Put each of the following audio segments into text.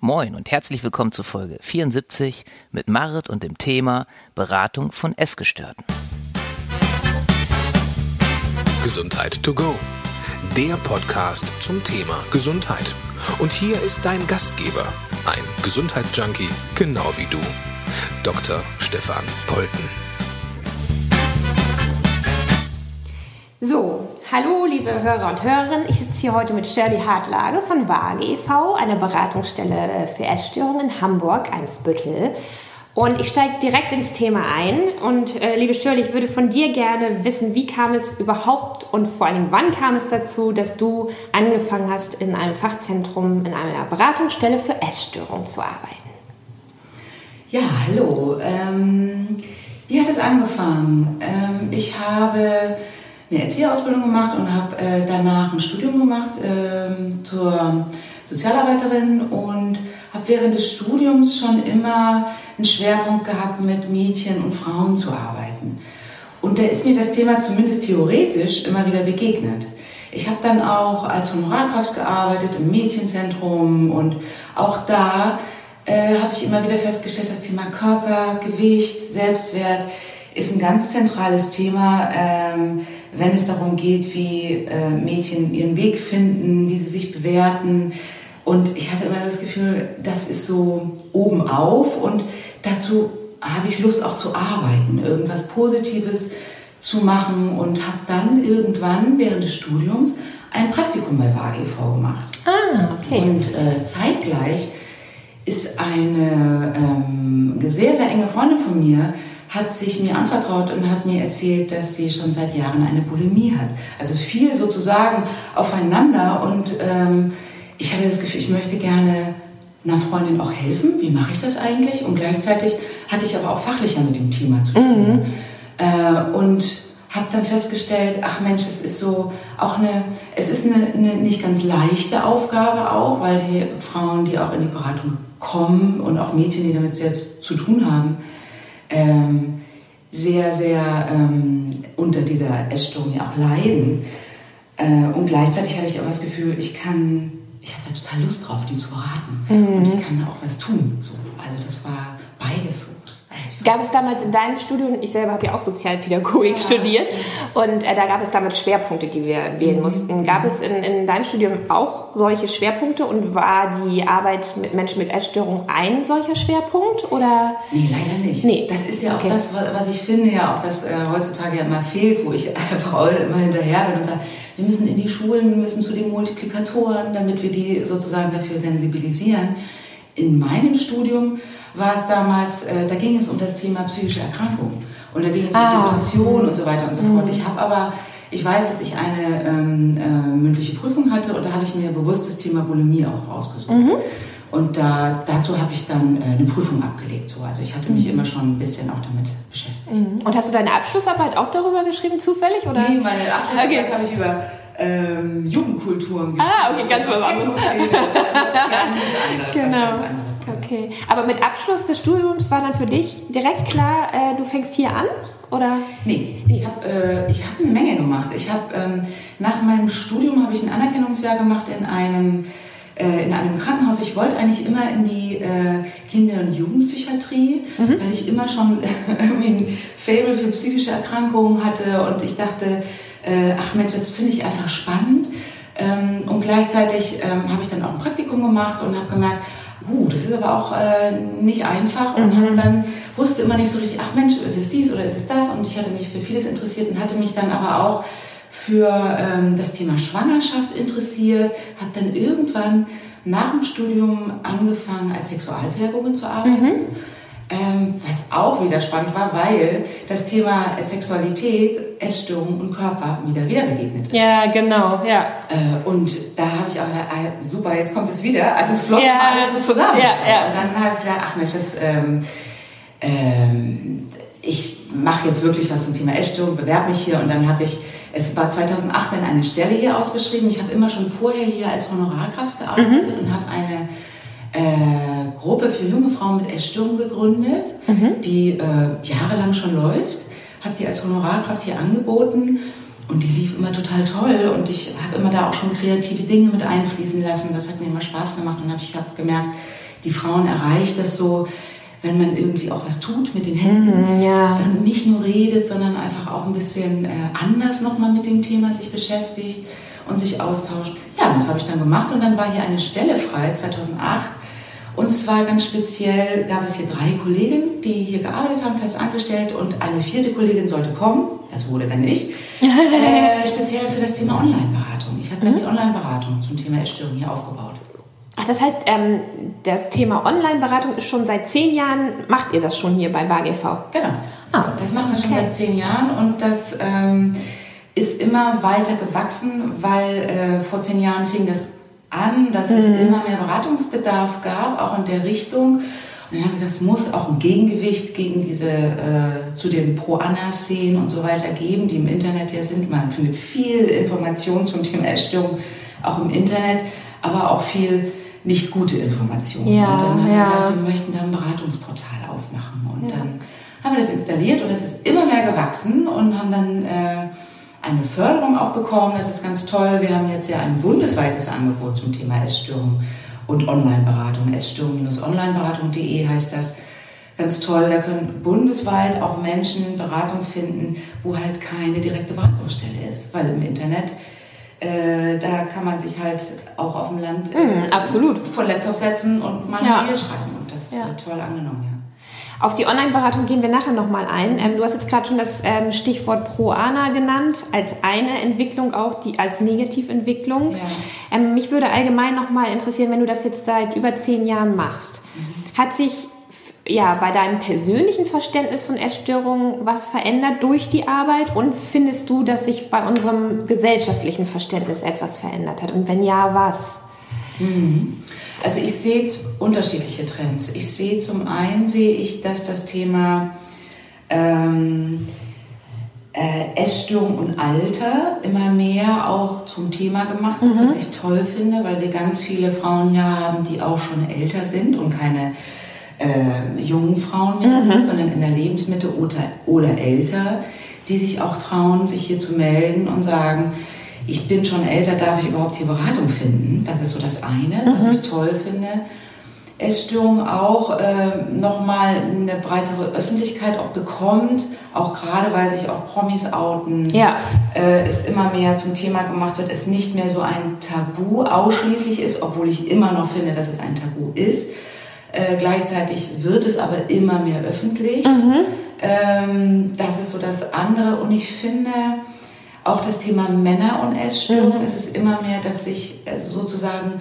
Moin und herzlich willkommen zu Folge 74 mit Marit und dem Thema Beratung von Essgestörten. Gesundheit to go. Der Podcast zum Thema Gesundheit. Und hier ist dein Gastgeber, ein Gesundheitsjunkie, genau wie du, Dr. Stefan Polten. Hallo liebe Hörer und Hörerinnen. Ich sitze hier heute mit Shirley Hartlage von WAGE e.V., einer Beratungsstelle für Essstörungen in Hamburg, Eimsbüttel. Und ich steige direkt ins Thema ein. Und äh, liebe Shirley, ich würde von dir gerne wissen, wie kam es überhaupt und vor allem wann kam es dazu, dass du angefangen hast, in einem Fachzentrum, in einer Beratungsstelle für Essstörungen zu arbeiten? Ja, hallo. Ähm, wie hat es angefangen? Ähm, ich habe eine Erzieherausbildung gemacht und habe äh, danach ein Studium gemacht äh, zur Sozialarbeiterin und habe während des Studiums schon immer einen Schwerpunkt gehabt, mit Mädchen und Frauen zu arbeiten. Und da ist mir das Thema zumindest theoretisch immer wieder begegnet. Ich habe dann auch als Honorarkraft gearbeitet im Mädchenzentrum und auch da äh, habe ich immer wieder festgestellt, das Thema Körper, Gewicht, Selbstwert ist ein ganz zentrales Thema. Ähm, wenn es darum geht, wie äh, Mädchen ihren Weg finden, wie sie sich bewerten. Und ich hatte immer das Gefühl, das ist so oben auf und dazu habe ich Lust auch zu arbeiten, irgendwas Positives zu machen und habe dann irgendwann während des Studiums ein Praktikum bei WAG e.V. gemacht. Ah, okay. Und äh, zeitgleich ist eine ähm, sehr, sehr enge Freundin von mir, hat sich mir anvertraut und hat mir erzählt, dass sie schon seit Jahren eine Bulimie hat. Also es fiel sozusagen aufeinander und ähm, ich hatte das Gefühl, ich möchte gerne einer Freundin auch helfen. Wie mache ich das eigentlich? Und gleichzeitig hatte ich aber auch fachlicher mit dem Thema zu tun. Mhm. Äh, und habe dann festgestellt, ach Mensch, es ist so auch eine, es ist eine, eine, nicht ganz leichte Aufgabe auch, weil die Frauen, die auch in die Beratung kommen und auch Mädchen, die damit sehr zu tun haben, ähm, sehr, sehr ähm, unter dieser Essstörung ja auch leiden. Äh, und gleichzeitig hatte ich aber das Gefühl, ich kann, ich hatte total Lust drauf, die zu beraten. Mhm. Und ich kann da auch was tun. So. Also das war beides Gab es damals in deinem Studium, ich selber habe ja auch Sozialpädagogik ja. studiert, und äh, da gab es damals Schwerpunkte, die wir wählen mhm. mussten. Gab es in, in deinem Studium auch solche Schwerpunkte und war die Arbeit mit Menschen mit Essstörung ein solcher Schwerpunkt? Oder? Nee, leider nicht. Nee. Das ist ja auch okay. das, was ich finde, ja auch, dass äh, heutzutage ja immer fehlt, wo ich einfach immer hinterher bin und sage, wir müssen in die Schulen, wir müssen zu den Multiplikatoren, damit wir die sozusagen dafür sensibilisieren. In meinem Studium war es damals, äh, da ging es um das Thema psychische Erkrankung und da ging es ah. um Depression und so weiter und so fort. Mhm. Ich habe aber, ich weiß, dass ich eine ähm, äh, mündliche Prüfung hatte und da habe ich mir bewusst das Thema Bulimie auch rausgesucht. Mhm. Und da, dazu habe ich dann äh, eine Prüfung abgelegt. So. Also ich hatte mich mhm. immer schon ein bisschen auch damit beschäftigt. Mhm. Und hast du deine Abschlussarbeit auch darüber geschrieben, zufällig? Oder? Nee, meine Abschlussarbeit okay. habe ich über ähm, Jugendkulturen geschrieben. Ah, okay, ganz was anderes. Das ist ganz genau. Ganz anderes, genau. Okay. Aber mit Abschluss des Studiums war dann für dich direkt klar, äh, du fängst hier an? Oder? Nee, ich habe äh, hab eine Menge gemacht. Ich habe ähm, nach meinem Studium habe ich ein Anerkennungsjahr gemacht in einem äh, in einem Krankenhaus. Ich wollte eigentlich immer in die äh, Kinder- und Jugendpsychiatrie, mhm. weil ich immer schon irgendwie ein Fable für psychische Erkrankungen hatte und ich dachte, äh, ach Mensch, das finde ich einfach spannend. Ähm, und gleichzeitig ähm, habe ich dann auch ein Praktikum gemacht und habe gemerkt, uh, das ist aber auch äh, nicht einfach und mhm. dann wusste immer nicht so richtig, ach Mensch, ist es dies oder ist es das? Und ich hatte mich für vieles interessiert und hatte mich dann aber auch für ähm, das Thema Schwangerschaft interessiert, habe dann irgendwann nach dem Studium angefangen, als Sexualpädagogin zu arbeiten. Mhm. Ähm, was auch wieder spannend war, weil das Thema Sexualität, Essstörung und Körper wieder wieder begegnet ist. Ja, genau, ja. Äh, und da habe ich auch gedacht, ah, super, jetzt kommt es wieder. Also es floss ja, alles so zusammen. Ja, ja. Und dann habe ich gedacht, ach Mensch, das, ähm, ähm, ich mache jetzt wirklich was zum Thema Essstörung, bewerbe mich hier und dann habe ich es war 2008 dann eine Stelle hier ausgeschrieben. Ich habe immer schon vorher hier als Honorarkraft gearbeitet mhm. und habe eine äh, Gruppe für junge Frauen mit Essstörung gegründet, mhm. die äh, jahrelang schon läuft. Habe die als Honorarkraft hier angeboten und die lief immer total toll und ich habe immer da auch schon kreative Dinge mit einfließen lassen. Das hat mir immer Spaß gemacht und hab, ich habe gemerkt, die Frauen erreicht das so, wenn man irgendwie auch was tut mit den Händen. Mhm, ja. Und nicht nur redet, sondern einfach auch ein bisschen äh, anders nochmal mit dem Thema sich beschäftigt und sich austauscht. Ja, das habe ich dann gemacht und dann war hier eine Stelle frei, 2008. Und zwar ganz speziell gab es hier drei Kolleginnen, die hier gearbeitet haben, fest angestellt und eine vierte Kollegin sollte kommen, das wurde dann ich, äh, speziell für das Thema Online-Beratung. Ich habe dann die Online-Beratung zum Thema Essstörung hier aufgebaut. Ach, das heißt, ähm, das Thema Online-Beratung ist schon seit zehn Jahren, macht ihr das schon hier bei WAGV? Genau. Ah, das machen wir schon okay. seit zehn Jahren und das ähm, ist immer weiter gewachsen, weil äh, vor zehn Jahren fing das an, dass es immer mehr Beratungsbedarf gab, auch in der Richtung. Und dann haben wir gesagt, es muss auch ein Gegengewicht gegen diese, äh, zu den Pro-Anna-Szenen und so weiter geben, die im Internet ja sind. Man findet viel Information zum Thema Essstörung auch im Internet, aber auch viel nicht gute Informationen. Ja, und dann haben wir ja. gesagt, wir möchten da ein Beratungsportal aufmachen. Und dann haben wir das installiert und es ist immer mehr gewachsen und haben dann äh, Förderung auch bekommen. Das ist ganz toll. Wir haben jetzt ja ein bundesweites Angebot zum Thema Essstörung und Online-Beratung. Essstörung-onlineberatung.de heißt das. Ganz toll. Da können bundesweit auch Menschen Beratung finden, wo halt keine direkte Beratungsstelle ist. Weil im Internet, äh, da kann man sich halt auch auf dem Land äh, Mhm, absolut. vor Laptop setzen und mal Ja. Mail schreiben. Und das Ja. wird toll angenommen, ja. Auf die Online-Beratung gehen wir nachher nochmal ein. Ähm, du hast jetzt gerade schon das ähm, Stichwort Pro-Ana genannt, als eine Entwicklung auch, die als Negativentwicklung. Ja. Ähm, mich würde allgemein nochmal interessieren, wenn du das jetzt seit über zehn Jahren machst. Hat sich ja, bei deinem persönlichen Verständnis von Essstörungen was verändert durch die Arbeit und findest du, dass sich bei unserem gesellschaftlichen Verständnis etwas verändert hat? Und wenn ja, was? Also ich sehe unterschiedliche Trends. Ich sehe zum einen sehe ich, dass das Thema ähm, äh, Essstörung und Alter immer mehr auch zum Thema gemacht wird, was ich toll finde, weil wir ganz viele Frauen hier haben, die auch schon älter sind und keine äh, jungen Frauen mehr sind, sondern in der Lebensmitte oder, oder älter, die sich auch trauen, sich hier zu melden und sagen, ich bin schon älter, darf ich überhaupt hier Beratung finden? Das ist so das eine, was ich toll finde. Essstörung auch äh, nochmal eine breitere Öffentlichkeit auch bekommt, auch gerade weil sich auch Promis outen, Ja. äh, es immer mehr zum Thema gemacht wird, es nicht mehr so ein Tabu ausschließlich ist, obwohl ich immer noch finde, dass es ein Tabu ist. Äh, gleichzeitig wird es aber immer mehr öffentlich. Ähm, das ist so das andere. Und ich finde auch das Thema Männer und Essstörung, es ist immer mehr, dass sich also sozusagen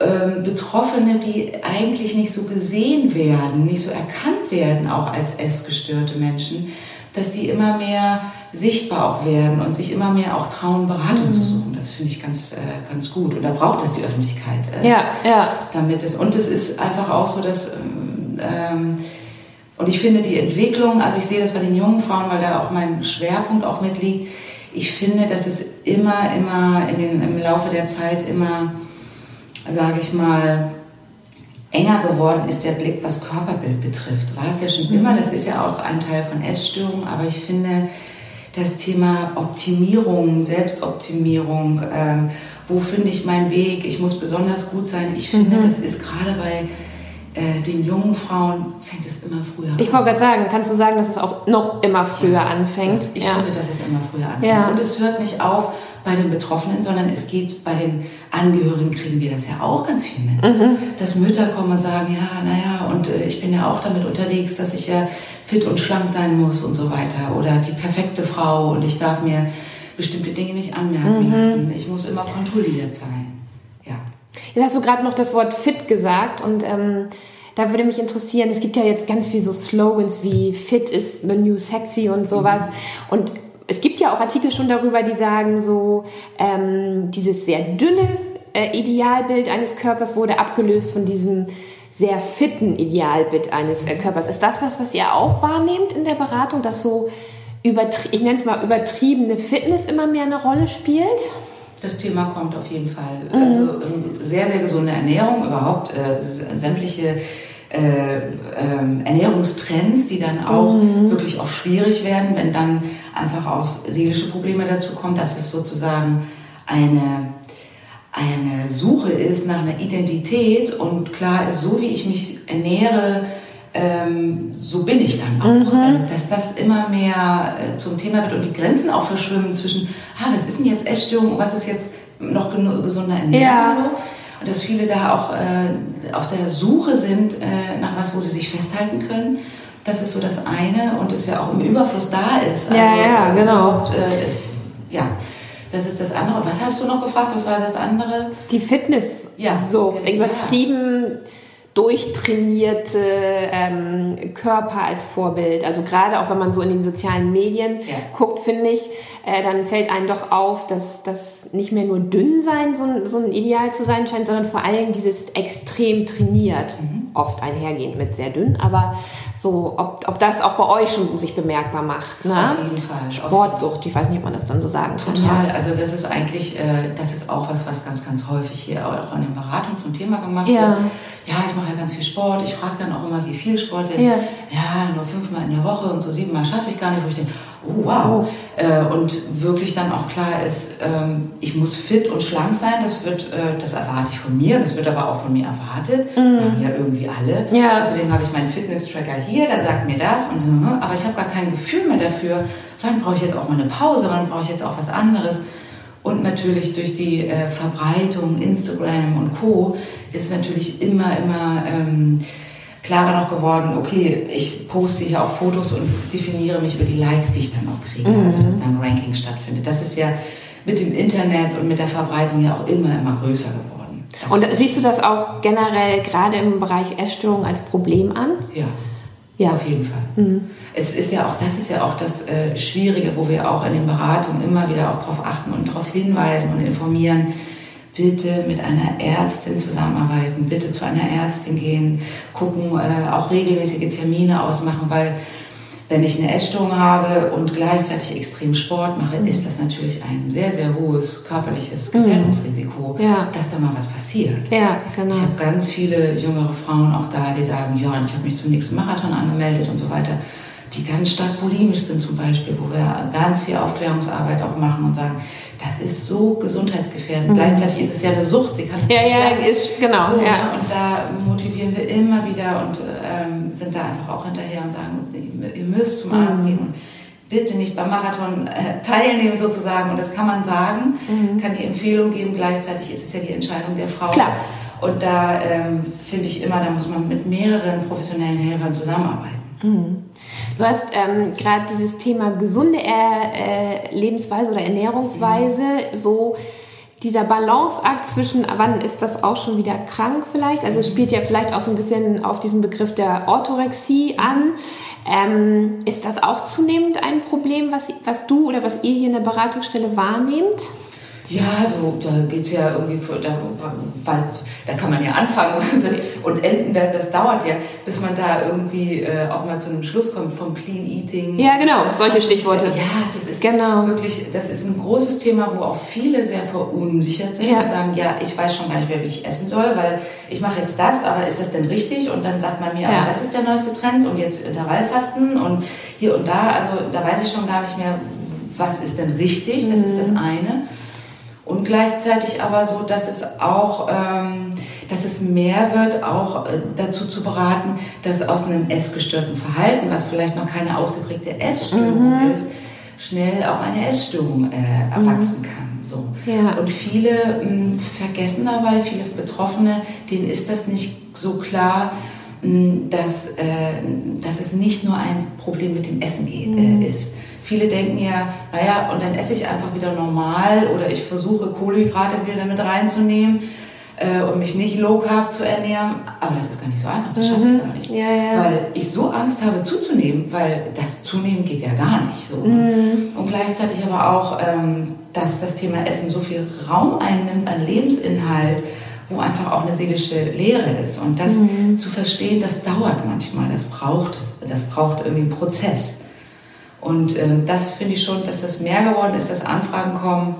ähm, Betroffene, die eigentlich nicht so gesehen werden, nicht so erkannt werden, auch als essgestörte Menschen, dass die immer mehr sichtbar auch werden und sich immer mehr auch trauen, Beratung zu suchen. Das finde ich ganz, äh, ganz gut. Und da braucht es die Öffentlichkeit. Äh, Ja, ja. damit es und es ist einfach auch so, dass ähm, und ich finde die Entwicklung, also ich sehe das bei den jungen Frauen, weil da auch mein Schwerpunkt auch mitliegt. Ich finde, dass es immer, immer in den, im Laufe der Zeit immer, sage ich mal, enger geworden ist der Blick, was Körperbild betrifft. War es ja schon immer, das ist ja auch ein Teil von Essstörungen, aber ich finde das Thema Optimierung, Selbstoptimierung, ähm, wo finde ich meinen Weg, ich muss besonders gut sein, ich finde, das ist gerade bei äh, den jungen Frauen, fängt es immer früher Ich an. wollte gerade sagen, kannst du sagen, dass es auch noch immer früher anfängt? Ich ja. finde, dass es immer früher anfängt. Ja. Und es hört nicht auf bei den Betroffenen, sondern es geht bei den Angehörigen, kriegen wir das ja auch ganz viel mit. Mhm. Dass Mütter kommen und sagen, ja, naja, und äh, ich bin ja auch damit unterwegs, dass ich ja fit und schlank sein muss und so weiter. Oder die perfekte Frau und ich darf mir bestimmte Dinge nicht anmerken Mhm. lassen. Ich muss immer kontrolliert sein. Jetzt hast du gerade noch das Wort fit gesagt und ähm, da würde mich interessieren, es gibt ja jetzt ganz viel so Slogans wie fit is the new sexy und sowas und es gibt ja auch Artikel schon darüber, die sagen so, ähm, dieses sehr dünne äh, Idealbild eines Körpers wurde abgelöst von diesem sehr fitten Idealbild eines äh, Körpers. Ist das was, was ihr auch wahrnehmt in der Beratung, dass so ich nenne es mal übertriebene Fitness immer mehr eine Rolle spielt? Das Thema kommt auf jeden Fall. Also ähm, sehr, sehr gesunde Ernährung, überhaupt äh, sämtliche äh, ähm, Ernährungstrends, die dann auch wirklich auch schwierig werden, wenn dann einfach auch seelische Probleme dazu kommen. Das ist sozusagen eine, eine Suche ist nach einer Identität und klar ist, so wie ich mich ernähre, ähm, so bin ich dann auch. Mhm. Also, dass das immer mehr äh, zum Thema wird und die Grenzen auch verschwimmen zwischen, ah, was ist denn jetzt Essstörung und was ist jetzt noch gesunder Ernährung Ja. und so. Und dass viele da auch äh, auf der Suche sind äh, nach was, wo sie sich festhalten können. Das ist so das eine und es ja auch im Überfluss da ist. Ja, ja, äh, genau. überhaupt, Äh, ist, ja, das ist das andere. Was hast du noch gefragt? Was war das andere? Die Fitness Ja, so ja. übertrieben durchtrainierte ähm, Körper als Vorbild. Also gerade auch wenn man so in den sozialen Medien Ja. guckt, finde ich, äh, dann fällt einem doch auf, dass das nicht mehr nur dünn sein so ein, so ein Ideal zu sein scheint, sondern vor allem dieses extrem trainiert, Mhm. oft einhergehend mit sehr dünn, aber so, ob, ob das auch bei euch schon sich bemerkbar macht. Ne? Auf jeden Fall. Sportsucht, ich weiß nicht, ob man das dann so sagen kann. Total, also das ist eigentlich, äh, das ist auch was, was ganz, ganz häufig hier auch in den Beratungen zum Thema gemacht Ja. wird. Ja, ich mache ja ganz viel Sport. Ich frage dann auch immer, wie viel Sport denn? Ja. Ja, nur fünfmal in der Woche und so siebenmal schaffe ich gar nicht. Wo ich denke, oh wow. Äh, und wirklich dann auch klar ist, ähm, ich muss fit und schlank sein. Das wird, äh, das erwarte ich von mir. Das wird aber auch von mir erwartet. Machen ja irgendwie alle. Mhm. Ja. Außerdem habe ich meinen Fitness-Tracker hier, der sagt mir das und hm, aber ich habe gar kein Gefühl mehr dafür. Wann brauche ich jetzt auch mal eine Pause? Wann brauche ich jetzt auch was anderes? Und natürlich durch die äh, Verbreitung, Instagram und Co. ist es natürlich immer, immer ähm, klarer noch geworden, okay, ich poste hier auch Fotos und definiere mich über die Likes, die ich dann auch kriege. Also dass dann ein Ranking stattfindet. Das ist ja mit dem Internet und mit der Verbreitung ja auch immer, immer größer geworden. Das Und siehst du das auch generell gerade im Bereich Essstörung als Problem an? Ja. Ja. Auf jeden Fall. Es ist ja auch, das ist ja auch das äh, Schwierige, wo wir auch in den Beratungen immer wieder auch darauf achten und darauf hinweisen und informieren. Bitte mit einer Ärztin zusammenarbeiten, bitte zu einer Ärztin gehen, gucken, äh, auch regelmäßige Termine ausmachen, weil wenn ich eine Essstörung habe und gleichzeitig extrem Sport mache, ist das natürlich ein sehr, sehr hohes körperliches Gefährdungsrisiko, Ja. dass da mal was passiert. Ja, genau. Ich habe ganz viele jüngere Frauen auch da, die sagen, ja, ich habe mich zum nächsten Marathon angemeldet und so weiter, die ganz stark bulimisch sind zum Beispiel, wo wir ganz viel Aufklärungsarbeit auch machen und sagen, das ist so gesundheitsgefährdend. Gleichzeitig ist es ja eine Sucht, sie kann es Mhm. Ja, nicht ja, ist- genau, So, ja. ne? Und da motivieren wir immer wieder und ähm, sind da einfach auch hinterher und sagen, ihr- müsst zum Mhm. Arzt gehen und bitte nicht beim Marathon äh, teilnehmen sozusagen. Und das kann man sagen, kann die Empfehlung geben. Gleichzeitig ist es ja die Entscheidung der Frau. Mhm. Klar. Und da ähm, finde ich immer, da muss man mit mehreren professionellen Helfern zusammenarbeiten. Du hast ähm, gerade dieses Thema gesunde äh, äh, Lebensweise oder Ernährungsweise, so dieser Balanceakt zwischen, wann ist das auch schon wieder krank vielleicht? Also es spielt ja vielleicht auch so ein bisschen auf diesen Begriff der Orthorexie an. Ähm, ist das auch zunehmend ein Problem, was, was du oder was ihr hier in der Beratungsstelle wahrnehmt? Ja, so, da geht's ja irgendwie, für, da, weil, da kann man ja anfangen und enden, das, das dauert ja, bis man da irgendwie äh, auch mal zu einem Schluss kommt vom Clean Eating. Ja, genau, solche ist- Stichworte. Ja, das ist Genau. wirklich, das ist ein großes Thema, wo auch viele sehr verunsichert sind Ja. und sagen, ja, ich weiß schon gar nicht mehr, wie ich essen soll, weil ich mache jetzt das, aber ist das denn richtig? Und dann sagt man mir, Ja. ah, das ist der neueste Trend und jetzt Intervallfasten und hier und da, also da weiß ich schon gar nicht mehr, was ist denn richtig, das ist Mhm. das eine. Und gleichzeitig aber so, dass es auch, ähm, dass es mehr wird, auch äh, dazu zu beraten, dass aus einem essgestörten Verhalten, was vielleicht noch keine ausgeprägte Essstörung Mhm. ist, schnell auch eine Essstörung äh, erwachsen kann. So. Ja. Und viele mh, vergessen dabei, viele Betroffene, denen ist das nicht so klar, mh, dass, äh, dass es nicht nur ein Problem mit dem Essen geht, Mhm. äh, ist. Viele denken ja, naja, und dann esse ich einfach wieder normal oder ich versuche Kohlenhydrate wieder mit reinzunehmen äh, und mich nicht low carb zu ernähren. Aber das ist gar nicht so einfach, das schaffe ich gar nicht. Mhm. Ja, ja. Weil ich so Angst habe zuzunehmen, weil das Zunehmen geht ja gar nicht so. Mhm. Und gleichzeitig aber auch, ähm, dass das Thema Essen so viel Raum einnimmt an Lebensinhalt, wo einfach auch eine seelische Leere ist. Und das Mhm. zu verstehen, das dauert manchmal, das braucht, das, das braucht irgendwie einen Prozess. Und ähm, das finde ich schon, dass das mehr geworden ist, dass Anfragen kommen.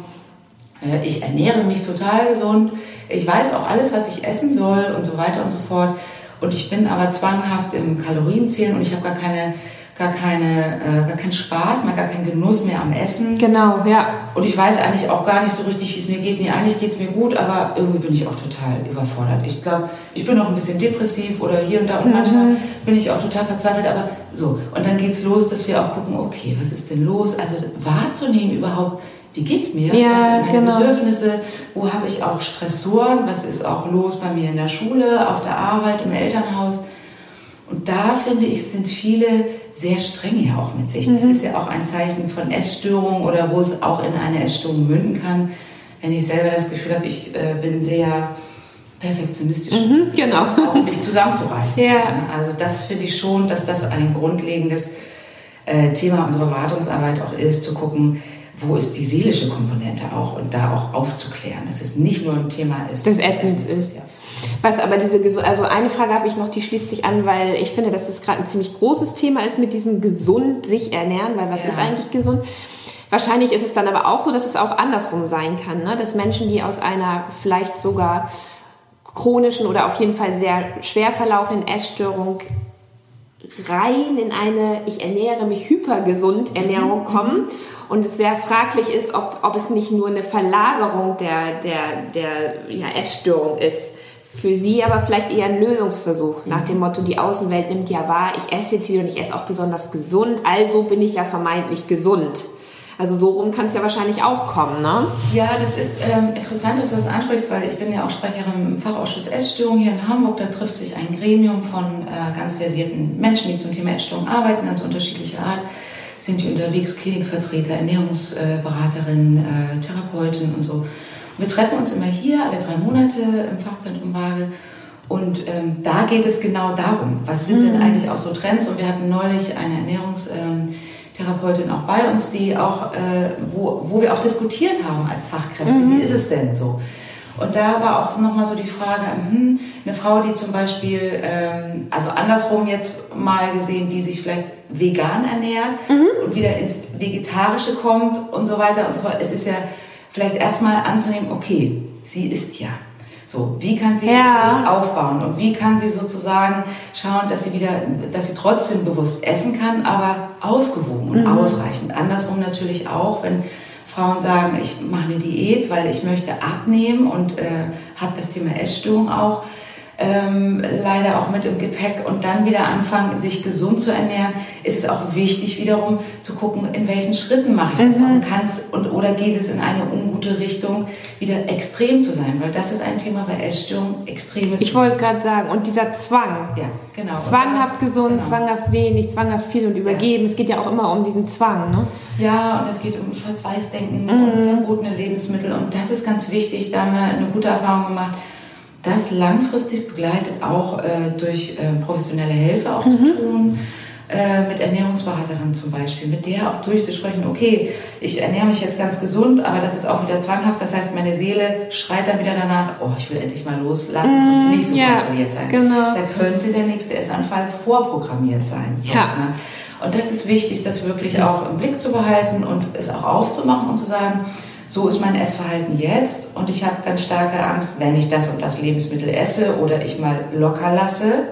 Äh, ich ernähre mich total gesund. Ich weiß auch alles, was ich essen soll und so weiter und so fort. Und ich bin aber zwanghaft im Kalorienzählen und ich habe gar keine, gar, keine, äh, gar keinen Spaß mehr, gar keinen Genuss mehr am Essen. Genau, ja. Und ich weiß eigentlich auch gar nicht so richtig, wie es mir geht. Nee, eigentlich geht es mir gut, aber irgendwie bin ich auch total überfordert. Ich glaube, ich bin auch ein bisschen depressiv oder hier und da und Mhm. manchmal bin ich auch total verzweifelt, aber so. Und dann geht es los, dass wir auch gucken, okay, was ist denn los? Also wahrzunehmen überhaupt, wie geht's mir? Ja, was sind meine genau. Bedürfnisse? Wo habe ich auch Stressoren? Was ist auch los bei mir in der Schule, auf der Arbeit, im Elternhaus? Und da finde ich, sind viele sehr streng ja auch mit sich. Das ist ja auch ein Zeichen von Essstörung oder wo es auch in eine Essstörung münden kann. Wenn ich selber das Gefühl habe, ich äh, bin sehr perfektionistisch, genau. auch um mich zusammenzureißen. Ja. Also das finde ich schon, dass das ein grundlegendes äh, Thema unserer Beratungsarbeit auch ist, zu gucken, wo ist die seelische Komponente auch und da auch aufzuklären, dass es nicht nur ein Thema ist. des Essens Essen ist. Ja. Was aber diese, also eine Frage habe ich noch, die schließt sich an, weil ich finde, dass es gerade ein ziemlich großes Thema ist mit diesem gesund sich ernähren, weil was Ja. ist eigentlich gesund? Wahrscheinlich ist es dann aber auch so, dass es auch andersrum sein kann, ne? dass Menschen, die aus einer vielleicht sogar chronischen oder auf jeden Fall sehr schwer verlaufenden Essstörung rein in eine ich ernähre mich hypergesund Ernährung kommen und es sehr fraglich ist, ob, ob es nicht nur eine Verlagerung der, der, der ja, Essstörung ist. Für sie aber vielleicht eher ein Lösungsversuch nach dem Motto, die Außenwelt nimmt ja wahr, ich esse jetzt wieder und ich esse auch besonders gesund, also bin ich ja vermeintlich gesund. Also so rum kann es ja wahrscheinlich auch kommen, ne? Ja, das ist ähm, interessant, dass du das ansprichst, weil ich bin ja auch Sprecherin im Fachausschuss Essstörung hier in Hamburg. Da trifft sich ein Gremium von äh, ganz versierten Menschen, die zum Thema Essstörung arbeiten, ganz unterschiedlicher Art. Sind die unterwegs, Klinikvertreter, Ernährungsberaterinnen, äh, Therapeuten und so. Wir treffen uns immer hier alle drei Monate im Fachzentrum Waage. Und ähm, da geht es genau darum, was sind denn eigentlich auch so Trends? Und wir hatten neulich eine Ernährungs... Ähm, auch bei uns, die auch, äh, wo, wo wir auch diskutiert haben als Fachkräfte, wie ist es denn so? Und da war auch nochmal so die Frage, hm, eine Frau, die zum Beispiel, ähm, also andersrum jetzt mal gesehen, die sich vielleicht vegan ernährt und wieder ins Vegetarische kommt und so weiter und so fort. Es ist ja vielleicht erstmal anzunehmen, okay, sie isst ja. So, wie kann sie Ja. Aufbauen und wie kann sie sozusagen schauen, dass sie wieder, dass sie trotzdem bewusst essen kann, aber ausgewogen und ausreichend. Andersrum natürlich auch, wenn Frauen sagen, ich mache eine Diät, weil ich möchte abnehmen und äh, hat das Thema Essstörung auch ähm, leider auch mit im Gepäck und dann wieder anfangen, sich gesund zu ernähren, ist es auch wichtig wiederum zu gucken, in welchen Schritten mache ich das auch und kann's und oder geht es in eine ungute Richtung, wieder extrem zu sein, weil das ist ein Thema bei Essstörungen, extreme Ich wollte es gerade sagen. Und dieser Zwang. ja, genau. Zwanghaft gesund, Genau. zwanghaft wenig, zwanghaft viel und übergeben. Es geht ja auch immer um diesen Zwang, ne? Ja, und es geht um Schwarz-Weiß-Denken und verbotene Lebensmittel. Und das ist ganz wichtig. Da haben wir eine gute Erfahrung gemacht. Das langfristig begleitet auch äh, durch äh, professionelle Hilfe auch zu tun. Äh, mit Ernährungsberaterin zum Beispiel, mit der auch durchzusprechen, okay, ich ernähre mich jetzt ganz gesund, aber das ist auch wieder zwanghaft. Das heißt, meine Seele schreit dann wieder danach, oh, ich will endlich mal loslassen und nicht so ja, kontrolliert sein. genau. Da könnte der nächste Essanfall vorprogrammiert sein. So, Ja. ne? Und das ist wichtig, das wirklich auch im Blick zu behalten und es auch aufzumachen und zu sagen, so ist mein Essverhalten jetzt und ich habe ganz starke Angst, wenn ich das und das Lebensmittel esse oder ich mal locker lasse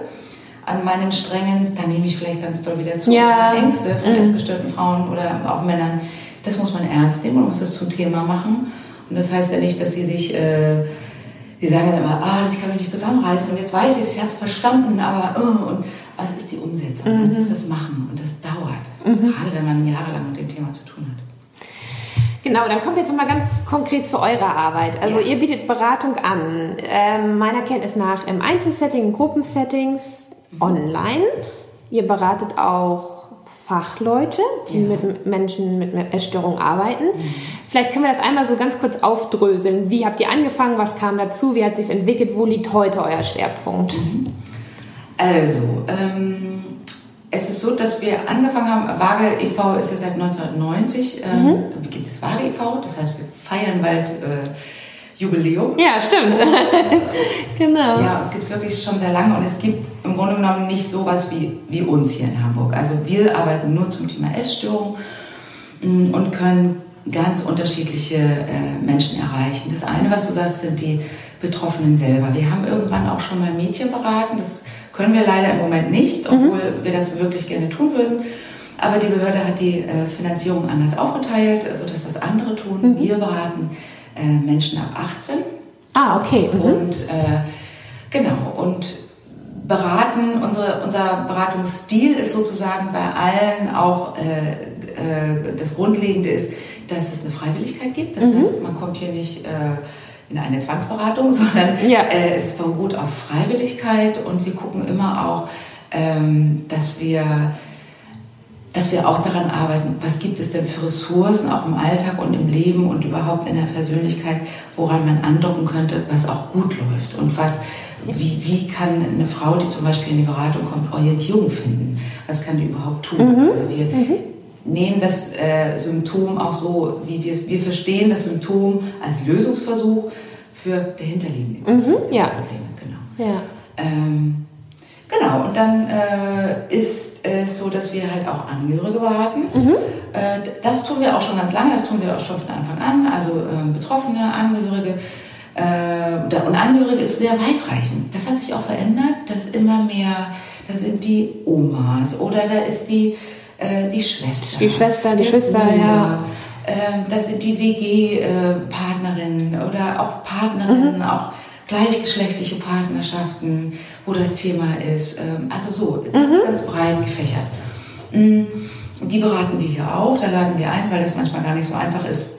an meinen Strängen, dann nehme ich vielleicht ganz doll wieder zu. Ja. Diese Ängste von essgestörten Frauen oder auch Männern, das muss man ernst nehmen und muss es zum Thema machen. Und das heißt ja nicht, dass sie sich... Äh, die sagen dann immer, ah, ich kann mich nicht zusammenreißen und jetzt weiß ich es, ich habe es verstanden, aber oh, und was ist die Umsetzung, was ist das Machen und das dauert, gerade wenn man jahrelang mit dem Thema zu tun hat. Genau, dann kommen wir jetzt mal ganz konkret zu eurer Arbeit. Also Ja. ihr bietet Beratung an, ähm, meiner Kenntnis nach im Einzelsetting, in Gruppensettings, online. Ihr beratet auch Fachleute, die Ja. mit Menschen mit Essstörungen arbeiten. Vielleicht können wir das einmal so ganz kurz aufdröseln. Wie habt ihr angefangen? Was kam dazu? Wie hat sich entwickelt? Wo liegt heute euer Schwerpunkt? Also, ähm, es ist so, dass wir angefangen haben, Waage e.V. ist ja seit 1990, ähm, gibt es Waage e.V., das heißt, wir feiern bald äh, Jubiläum. Ja, stimmt. genau. Ja, es gibt es wirklich schon sehr lange und es gibt im Grunde genommen nicht sowas wie, wie uns hier in Hamburg. Also wir arbeiten nur zum Thema Essstörung mm, und können ganz unterschiedliche äh, Menschen erreichen. Das eine, was du sagst, sind die Betroffenen selber. Wir haben irgendwann auch schon mal Mädchen beraten. Das können wir leider im Moment nicht, obwohl wir das wirklich gerne tun würden. Aber die Behörde hat die äh, Finanzierung anders aufgeteilt, sodass das andere tun. Mhm. Wir beraten äh, Menschen ab 18 Ah, okay. Mhm. und äh, genau und beraten. Unsere, unser Beratungsstil ist sozusagen bei allen auch äh, äh, das Grundlegende ist, dass es eine Freiwilligkeit gibt. Das heißt, man kommt hier nicht äh, in eine Zwangsberatung, sondern Ja. äh, es beruht auf Freiwilligkeit und wir gucken immer auch, ähm, dass wir dass wir auch daran arbeiten, was gibt es denn für Ressourcen auch im Alltag und im Leben und überhaupt in der Persönlichkeit, woran man andocken könnte, was auch gut läuft und was, wie, wie kann eine Frau, die zum Beispiel in die Beratung kommt, Orientierung finden? Was kann die überhaupt tun? Also wir nehmen das äh, Symptom auch so, wie wir, wir verstehen das Symptom als Lösungsversuch für dahinterliegende ja. Probleme. Genau. Ja. Ähm, genau, und dann äh, ist es so, dass wir halt auch Angehörige beraten. Äh, das tun wir auch schon ganz lange, das tun wir auch schon von Anfang an. Also ähm, Betroffene, Angehörige. Äh, und Angehörige ist sehr weitreichend. Das hat sich auch verändert, dass immer mehr, da sind die Omas oder da ist die, äh, die Schwester. Die Schwester, die Schwester, Bruder, ja. ähm, das sind die WG-Partnerinnen oder auch Partnerinnen, auch gleichgeschlechtliche Partnerschaften, wo das Thema ist. Ähm, also so, ganz, ganz breit gefächert. Mm, Die beraten wir hier auch, da laden wir ein, weil das manchmal gar nicht so einfach ist,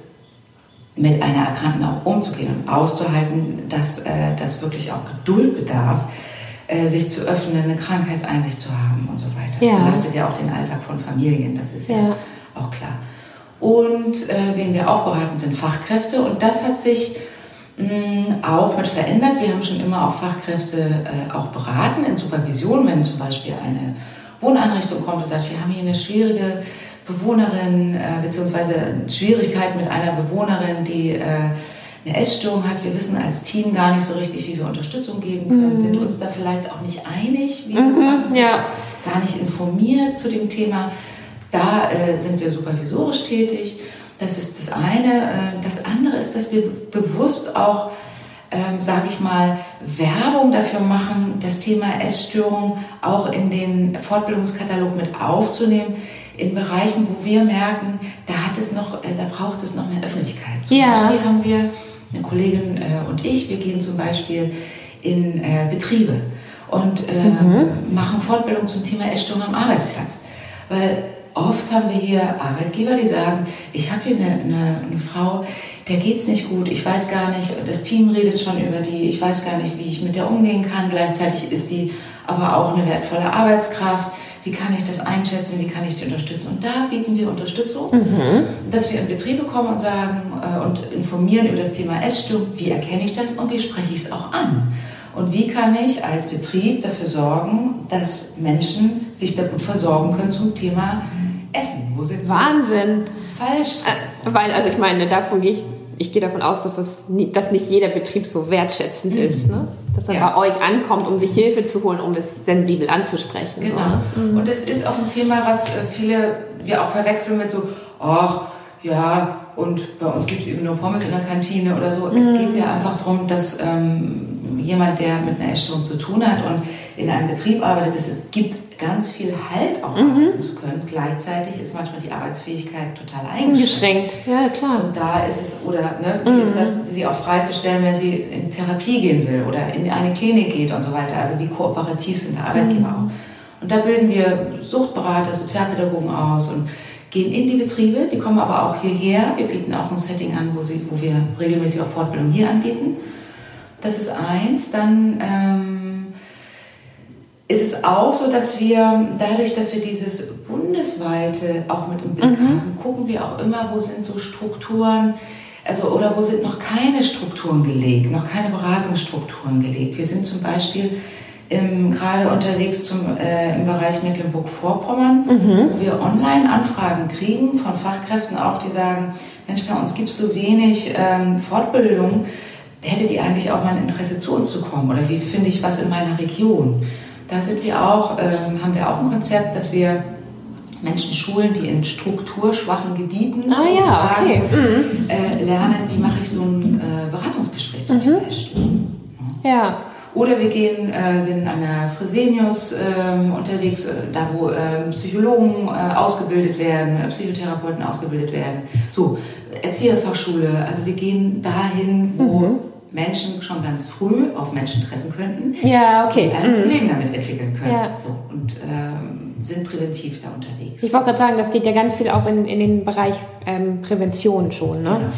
mit einer Erkrankten auch umzugehen und auszuhalten, dass äh, das wirklich auch Geduld bedarf, äh, sich zu öffnen, eine Krankheitseinsicht zu haben und so weiter. Das Ja. belastet ja auch den Alltag von Familien, das ist ja, Ja. auch klar. Und äh, wen wir auch beraten, sind Fachkräfte und das hat sich mh, auch mit verändert. Wir haben schon immer auch Fachkräfte äh, auch beraten in Supervision, wenn zum Beispiel eine Wohneinrichtung kommt und sagt, wir haben hier eine schwierige Bewohnerin äh, beziehungsweise Schwierigkeiten mit einer Bewohnerin, die äh, eine Essstörung hat. Wir wissen als Team gar nicht so richtig, wie wir Unterstützung geben können, sind uns da vielleicht auch nicht einig, wie wir es machen, sind ja. auch gar nicht informiert zu dem Thema. Da äh, sind wir supervisorisch tätig. Das ist das eine. Äh, das andere ist, dass wir bewusst auch, ähm, sage ich mal, Werbung dafür machen, das Thema Essstörung auch in den Fortbildungskatalog mit aufzunehmen. In Bereichen, wo wir merken, da hat es noch, äh, da braucht es noch mehr Öffentlichkeit. Zum Ja. Beispiel haben wir eine Kollegin äh, und ich, wir gehen zum Beispiel in äh, Betriebe und äh, machen Fortbildung zum Thema Essstörung am Arbeitsplatz. Weil oft haben wir hier Arbeitgeber, die sagen, ich habe hier eine, eine, eine Frau, der geht's nicht gut, ich weiß gar nicht, das Team redet schon über die, ich weiß gar nicht, wie ich mit der umgehen kann. Gleichzeitig ist die aber auch eine wertvolle Arbeitskraft. Wie kann ich das einschätzen? Wie kann ich die unterstützen? Und da bieten wir Unterstützung, dass wir in Betriebe kommen und sagen äh, und informieren über das Thema Essstörung. Wie erkenne ich das und wie spreche ich es auch an? Und wie kann ich als Betrieb dafür sorgen, dass Menschen sich da gut versorgen können zum Thema Essen? Wo sind Wahnsinn. falsch? Äh, Weil, also ich meine, davon gehe ich, ich gehe davon aus, dass, das dass nicht jeder Betrieb so wertschätzend ist, ne? Dass er Ja. bei euch ankommt, um sich Hilfe zu holen, um es sensibel anzusprechen. Genau. So, ne? Und es ist auch ein Thema, was äh, viele wir auch verwechseln mit so, ach, ja, und bei uns gibt es eben nur Pommes in der Kantine oder so. Es geht ja einfach darum, dass ähm, jemand, der mit einer Essstörung zu tun hat und in einem Betrieb arbeitet, es gibt ganz viel Halt auch arbeiten zu können. Gleichzeitig ist manchmal die Arbeitsfähigkeit total eingeschränkt. Eingeschränkt. Ja, klar. Und da ist es, oder ne, wie ist das, sie auch freizustellen, wenn sie in Therapie gehen will oder in eine Klinik geht und so weiter. Also wie kooperativ sind der Arbeitgeber auch. Und da bilden wir Suchtberater, Sozialpädagogen aus und gehen in die Betriebe. Die kommen aber auch hierher. Wir bieten auch ein Setting an, wo, sie, wo wir regelmäßig auch Fortbildung hier anbieten. Das ist eins. Dann ähm, ist es auch so, dass wir dadurch, dass wir dieses bundesweite auch mit im Blick haben, gucken wir auch immer, wo sind so Strukturen, also oder wo sind noch keine Strukturen gelegt, noch keine Beratungsstrukturen gelegt. Wir sind zum Beispiel im, gerade unterwegs zum, äh, im Bereich Mecklenburg-Vorpommern, wo wir Online-Anfragen kriegen von Fachkräften auch, die sagen, Mensch, bei uns gibt es so wenig ähm, Fortbildung, hättet ihr eigentlich auch mal ein Interesse zu uns zu kommen oder wie finde ich was in meiner Region? Da sind wir auch, ähm, haben wir auch ein Konzept, dass wir Menschen schulen, die in strukturschwachen Gebieten Ah ja, okay. äh, lernen, wie mache ich so ein äh, Beratungsgespräch zum Thema Essstörung. Ja. Oder wir gehen, äh, sind an der Fresenius ähm, unterwegs, äh, da wo ähm, Psychologen äh, ausgebildet werden, äh, Psychotherapeuten ausgebildet werden. So, Erzieherfachschule. Also wir gehen dahin, wo mhm. Menschen schon ganz früh auf Menschen treffen könnten, ja, okay. die ein mhm. Problem damit entwickeln können. Ja. So, und ähm, sind präventiv da unterwegs. Ich wollte gerade sagen, das geht ja ganz viel auch in, in den Bereich ähm, Prävention schon. Ne? Genau.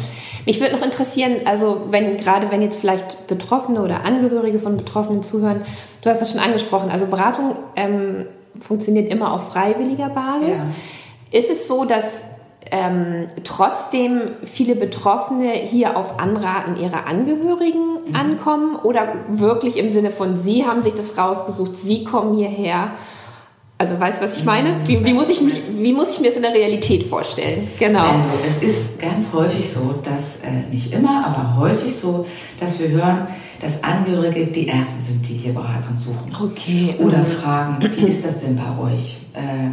Mich würde noch interessieren, also wenn gerade wenn jetzt vielleicht Betroffene oder Angehörige von Betroffenen zuhören, du hast das schon angesprochen, also Beratung ähm, funktioniert immer auf freiwilliger Basis. Ja. Ist es so, dass ähm, trotzdem viele Betroffene hier auf Anraten ihrer Angehörigen mhm. ankommen oder wirklich im Sinne von, sie haben sich das rausgesucht, sie kommen hierher. Also weißt du, was ich meine? Wie, wie, muss ich mich, wie muss ich mir das in der Realität vorstellen? Genau. Also es ist ganz häufig so, dass, äh, nicht immer, aber häufig so, dass wir hören, dass Angehörige die Ersten sind, die hier Beratung suchen. Okay. Oder fragen, wie ist das denn bei euch? Äh,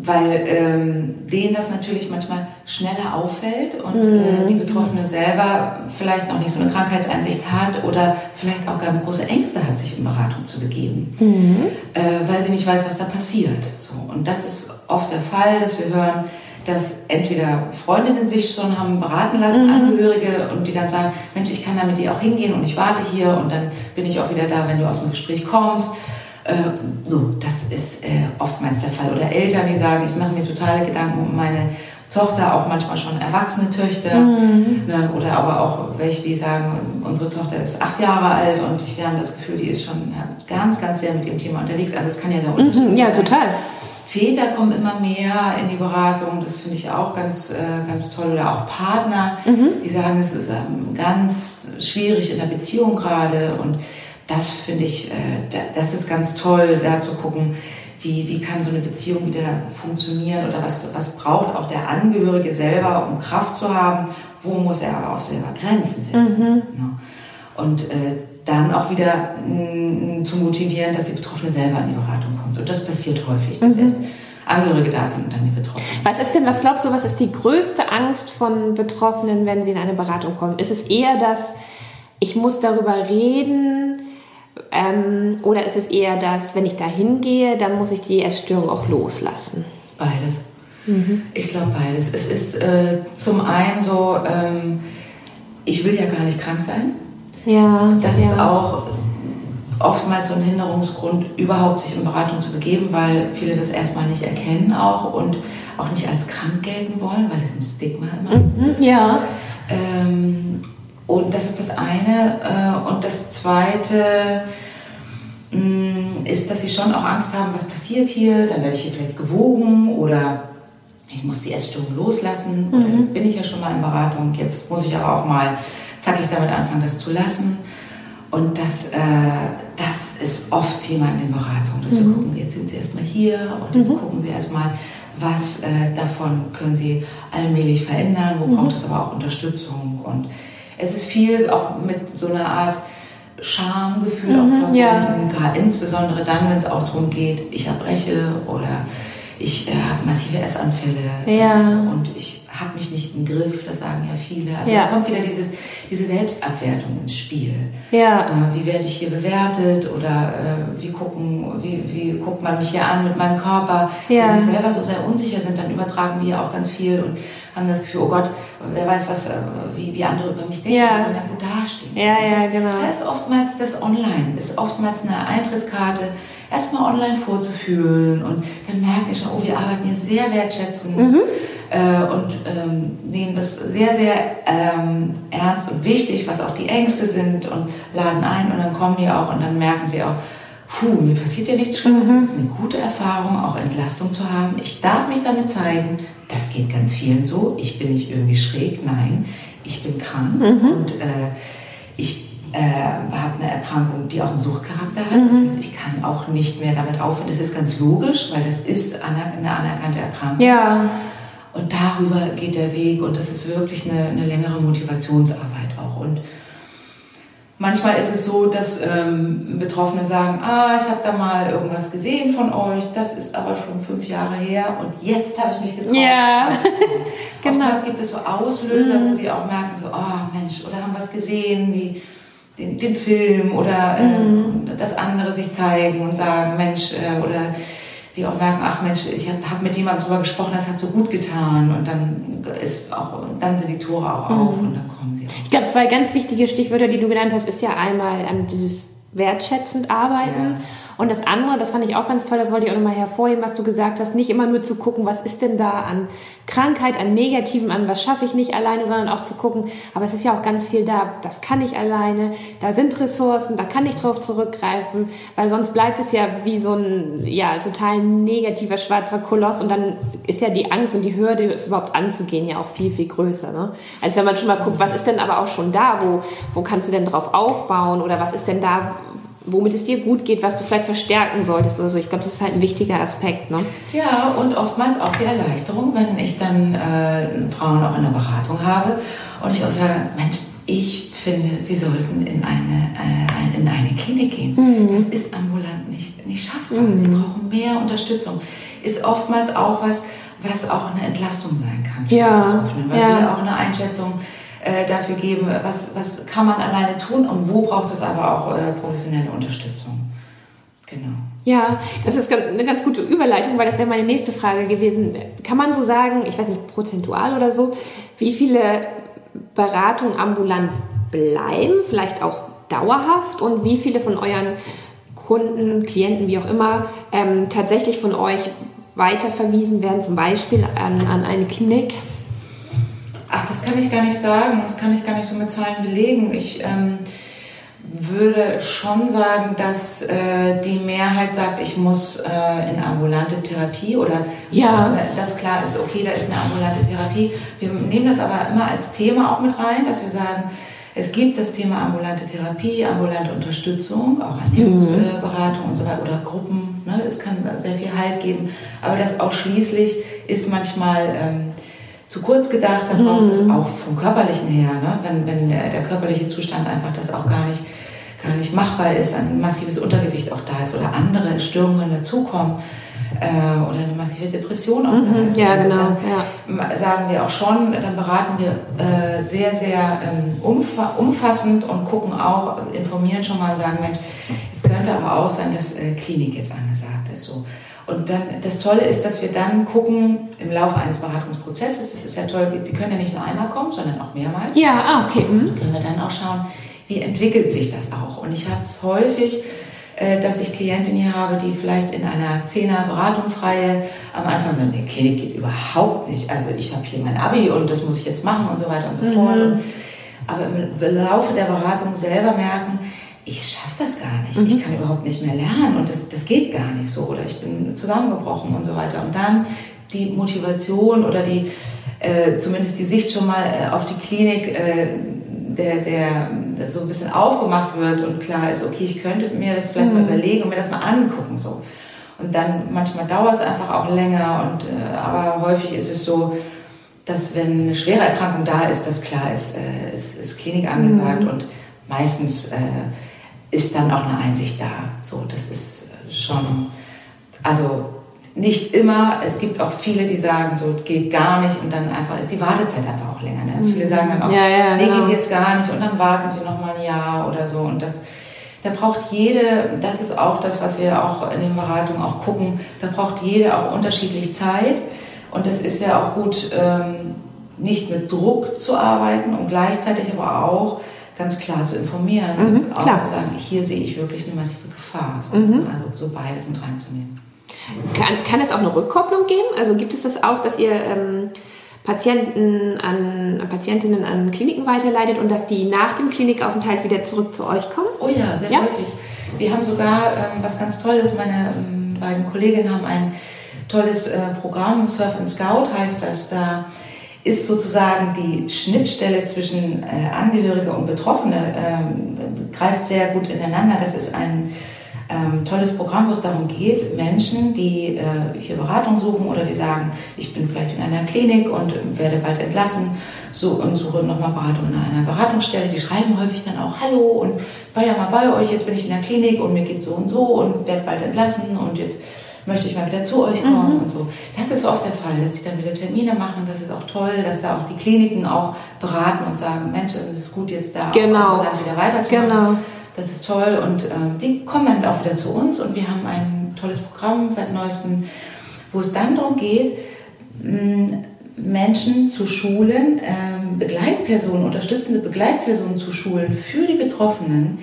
weil ähm, denen das natürlich manchmal schneller auffällt und mhm. äh, die Betroffene selber vielleicht noch nicht so eine Krankheitseinsicht hat oder vielleicht auch ganz große Ängste hat, sich in Beratung zu begeben, mhm. äh, weil sie nicht weiß, was da passiert. So. Und das ist oft der Fall, dass wir hören, dass entweder Freundinnen sich schon haben beraten lassen, mhm. Angehörige, und die dann sagen, Mensch, ich kann da mit dir auch hingehen und ich warte hier und dann bin ich auch wieder da, wenn du aus dem Gespräch kommst. Äh, so, das ist äh, oftmals der Fall. Oder Eltern, die sagen, ich mache mir totale Gedanken um meine Tochter, auch manchmal schon erwachsene Töchter. Mhm. Ne, oder aber auch welche, die sagen, unsere Tochter ist acht Jahre alt und wir haben das Gefühl, die ist schon ganz, ganz sehr mit dem Thema unterwegs. Also es kann ja sehr mhm, unterschiedlich mhm, ja, sein. Ja, total. Väter kommen immer mehr in die Beratung, das finde ich auch ganz, äh, ganz toll. Oder auch Partner, mhm. die sagen, es ist ähm, ganz schwierig in der Beziehung gerade und das finde ich, äh, das ist ganz toll, da zu gucken, wie, wie kann so eine Beziehung wieder funktionieren oder was, was braucht auch der Angehörige selber, um Kraft zu haben, wo muss er aber auch selber Grenzen setzen. Mhm. Und äh, dann auch wieder mh, zu motivieren, dass die Betroffene selber in die Beratung kommt. Und das passiert häufig, dass mhm. erst Angehörige da sind und dann die Betroffenen. Was ist denn, was glaubst du, was ist die größte Angst von Betroffenen, wenn sie in eine Beratung kommen? Ist es eher das, ich muss darüber reden, ähm, oder ist es eher das, wenn ich da hingehe, dann muss ich die Essstörung auch loslassen? Beides. Mhm. Ich glaube beides. Es ist äh, zum einen so, ähm, ich will ja gar nicht krank sein. Ja. Das ja. ist auch oftmals so ein Hinderungsgrund, überhaupt sich in Beratung zu begeben, weil viele das erstmal nicht erkennen auch und auch nicht als krank gelten wollen, weil das ein Stigma immer mhm. ist. Ja. Ähm, und das ist das eine. Äh, und das zweite mm, ist, dass sie schon auch Angst haben, was passiert hier, dann werde ich hier vielleicht gewogen oder ich muss die Essstörung loslassen. Mhm. Jetzt bin ich ja schon mal in Beratung, jetzt muss ich aber auch mal zackig damit anfangen, das zu lassen. Und das, äh, das ist oft Thema in den Beratungen, dass mhm. wir gucken, jetzt sind Sie erstmal hier und jetzt mhm. gucken Sie erstmal, was äh, davon können Sie allmählich verändern, wo mhm. braucht es aber auch Unterstützung und es ist viel auch mit so einer Art Schamgefühl mhm, auch verbunden, ja. gerade insbesondere dann, wenn es auch darum geht, ich erbreche oder ich äh, habe massive Essanfälle ja. und ich habe mich nicht im Griff, das sagen ja viele. Also ja. da kommt wieder dieses, diese Selbstabwertung ins Spiel. Ja. Äh, wie werde ich hier bewertet oder äh, wie, gucken, wie, wie guckt man mich hier an mit meinem Körper? Ja. Wenn die selber so sehr unsicher sind, dann übertragen die ja auch ganz viel und haben das Gefühl, oh Gott, wer weiß, was, äh, wie, wie andere über mich denken, ja. wenn dann gut dastehen. Ja, das, ja, genau. Da ist oftmals das Online, ist oftmals eine Eintrittskarte, erstmal online vorzufühlen und dann merken die schon, oh, wir arbeiten hier sehr wertschätzend. Mhm äh, und ähm, nehmen das sehr, sehr ähm, ernst und wichtig, was auch die Ängste sind und laden ein und dann kommen die auch und dann merken sie auch, puh, mir passiert ja nichts Schlimmes, mhm. es ist eine gute Erfahrung, auch Entlastung zu haben. Ich darf mich damit zeigen, das geht ganz vielen so, ich bin nicht irgendwie schräg, nein, ich bin krank mhm. und äh, ich äh, habe eine Erkrankung, die auch einen Suchtcharakter hat. Das mhm. heißt, ich kann auch nicht mehr damit aufhören. Das ist ganz logisch, weil das ist eine anerkannte Erkrankung. Ja. Und darüber geht der Weg und das ist wirklich eine, eine längere Motivationsarbeit auch. Und manchmal ist es so, dass ähm, Betroffene sagen, ah, ich habe da mal irgendwas gesehen von euch, das ist aber schon fünf Jahre her und jetzt habe ich mich getraut. Ja, genau. Oftmals gibt es so Auslöser, mhm. wo sie auch merken, so, oh Mensch, oder haben was gesehen, wie den, den Film oder mhm. äh, das andere sich zeigen und sagen, Mensch, äh, oder die auch merken, ach Mensch, ich habe hab mit jemandem drüber gesprochen, das hat so gut getan und dann ist auch, dann sind die Tore auch auf mhm. und dann kommen sie. Auch. Ich glaube, zwei ganz wichtige Stichwörter, die du genannt hast, ist ja einmal ähm, dieses wertschätzend arbeiten. Ja. Und das andere, das fand ich auch ganz toll, das wollte ich auch nochmal hervorheben, was du gesagt hast, nicht immer nur zu gucken, was ist denn da an Krankheit, an Negativem, an was schaffe ich nicht alleine, sondern auch zu gucken, aber es ist ja auch ganz viel da, das kann ich alleine, da sind Ressourcen, da kann ich drauf zurückgreifen, weil sonst bleibt es ja wie so ein, ja, total negativer schwarzer Koloss und dann ist ja die Angst und die Hürde, es überhaupt anzugehen, ja auch viel, viel größer, ne? Als wenn man schon mal guckt, was ist denn aber auch schon da, wo, wo kannst du denn drauf aufbauen oder was ist denn da, womit es dir gut geht, was du vielleicht verstärken solltest oder so. Ich glaube, das ist halt ein wichtiger Aspekt. Ne? Ja, und oftmals auch die Erleichterung, wenn ich dann äh, Frauen auch in der Beratung habe und ich auch sage, Mensch, ich finde, sie sollten in eine, äh, in eine Klinik gehen. Mhm. Das ist ambulant nicht, nicht schaffbar. Mhm. Sie brauchen mehr Unterstützung. Ist oftmals auch was, was auch eine Entlastung sein kann. Ja. Weil ja. wir auch eine Einschätzung äh, dafür geben, was, was kann man alleine tun und wo braucht es aber auch äh, professionelle Unterstützung. Genau. Ja, das ist eine ganz gute Überleitung, weil das wäre meine nächste Frage gewesen. Kann man so sagen, ich weiß nicht, prozentual oder so, wie viele Beratungen ambulant bleiben, vielleicht auch dauerhaft und wie viele von euren Kunden, Klienten, wie auch immer, ähm, tatsächlich von euch weiterverwiesen werden, zum Beispiel an, an eine Klinik? Ach, das kann ich gar nicht sagen. Das kann ich gar nicht so mit Zahlen belegen. Ich ähm, würde schon sagen, dass äh, die Mehrheit sagt, ich muss äh, in ambulante Therapie oder ja. äh, das klar ist, okay, da ist eine ambulante Therapie. Wir nehmen das aber immer als Thema auch mit rein, dass wir sagen, es gibt das Thema ambulante Therapie, ambulante Unterstützung, auch Ernährungsberatung mhm. und so weiter oder Gruppen. Ne? Es kann sehr viel Halt geben, aber das ausschließlich ist manchmal ähm, zu kurz gedacht, dann braucht mhm. es auch vom körperlichen her, ne? wenn, wenn der, der, körperliche Zustand einfach das auch gar nicht, gar nicht machbar ist, ein massives Untergewicht auch da ist oder andere Störungen dazukommen äh, oder eine massive Depression auch mhm. da ist. Ja, also genau. Ja. Sagen wir auch schon, dann beraten wir äh, sehr, sehr ähm, umfa umfassend und gucken auch, informieren schon mal und sagen, Mensch, es könnte aber auch sein, dass äh, Klinik jetzt angesagt ist. So. Und dann, das Tolle ist, dass wir dann gucken, im Laufe eines Beratungsprozesses, das ist ja toll, die können ja nicht nur einmal kommen, sondern auch mehrmals. Ja, ah, okay. Mhm. Können wir dann auch schauen, wie entwickelt sich das auch. Und ich habe es häufig, äh, dass ich Klientinnen hier habe, die vielleicht in einer Zehner Beratungsreihe am Anfang sagen, die Klinik geht überhaupt nicht. Also ich habe hier mein Abi und das muss ich jetzt machen und so weiter und so mhm. fort. Und, aber im Laufe der Beratung selber merken, ich schaffe das gar nicht, mhm. ich kann überhaupt nicht mehr lernen und das, das geht gar nicht so oder ich bin zusammengebrochen und so weiter. Und dann die Motivation oder die, äh, zumindest die Sicht schon mal äh, auf die Klinik, äh, der, der, der, so ein bisschen aufgemacht wird und klar ist, okay, ich könnte mir das vielleicht mhm. mal überlegen und mir das mal angucken. So. Und dann manchmal dauert es einfach auch länger, und, äh, aber häufig ist es so, dass wenn eine schwere Erkrankung da ist, dass klar ist, äh, ist, ist Klinik angesagt mhm. und meistens äh, ist dann auch eine Einsicht da. So, das ist schon, also nicht immer, es gibt auch viele, die sagen, so geht gar nicht und dann einfach ist die Wartezeit einfach auch länger. Ne? Mhm. Viele sagen dann auch, ja, ja, nee, genau. geht jetzt gar nicht und dann warten sie noch mal ein Jahr oder so und das, da braucht jede, das ist auch das, was wir auch in den Beratungen auch gucken, da braucht jede auch unterschiedlich Zeit und das ist ja auch gut, ähm, nicht mit Druck zu arbeiten und gleichzeitig aber auch ganz klar zu informieren mhm, und auch klar. zu sagen, hier sehe ich wirklich eine massive Gefahr. So, mhm. Also so beides mit reinzunehmen. Kann, kann es auch eine Rückkopplung geben? Also gibt es das auch, dass ihr ähm, Patienten an, Patientinnen an Kliniken weiterleitet und dass die nach dem Klinikaufenthalt wieder zurück zu euch kommen? Oh ja, sehr ja? häufig. Wir haben sogar ähm, was ganz Tolles. Meine ähm, beiden Kolleginnen haben ein tolles äh, Programm, Surf and Scout heißt das. Da ist sozusagen die Schnittstelle zwischen äh, Angehörige und Betroffene, äh, greift sehr gut ineinander. Das ist ein ähm, tolles Programm, wo es darum geht, Menschen, die äh, hier Beratung suchen oder die sagen, ich bin vielleicht in einer Klinik und werde bald entlassen so, und suche nochmal Beratung in einer Beratungsstelle, die schreiben häufig dann auch, hallo und war ja mal bei euch, jetzt bin ich in der Klinik und mir geht so und so und werde bald entlassen und jetzt möchte ich mal wieder zu euch kommen mhm. und so. Das ist oft der Fall, dass sie dann wieder Termine machen. Das ist auch toll, dass da auch die Kliniken auch beraten und sagen, Mensch, es ist gut jetzt da genau. auch dann wieder weiterzumachen. Genau. Das ist toll und ähm, die kommen dann auch wieder zu uns und wir haben ein tolles Programm seit neuestem, wo es dann darum geht, Menschen zu schulen, ähm, Begleitpersonen, unterstützende Begleitpersonen zu schulen für die Betroffenen,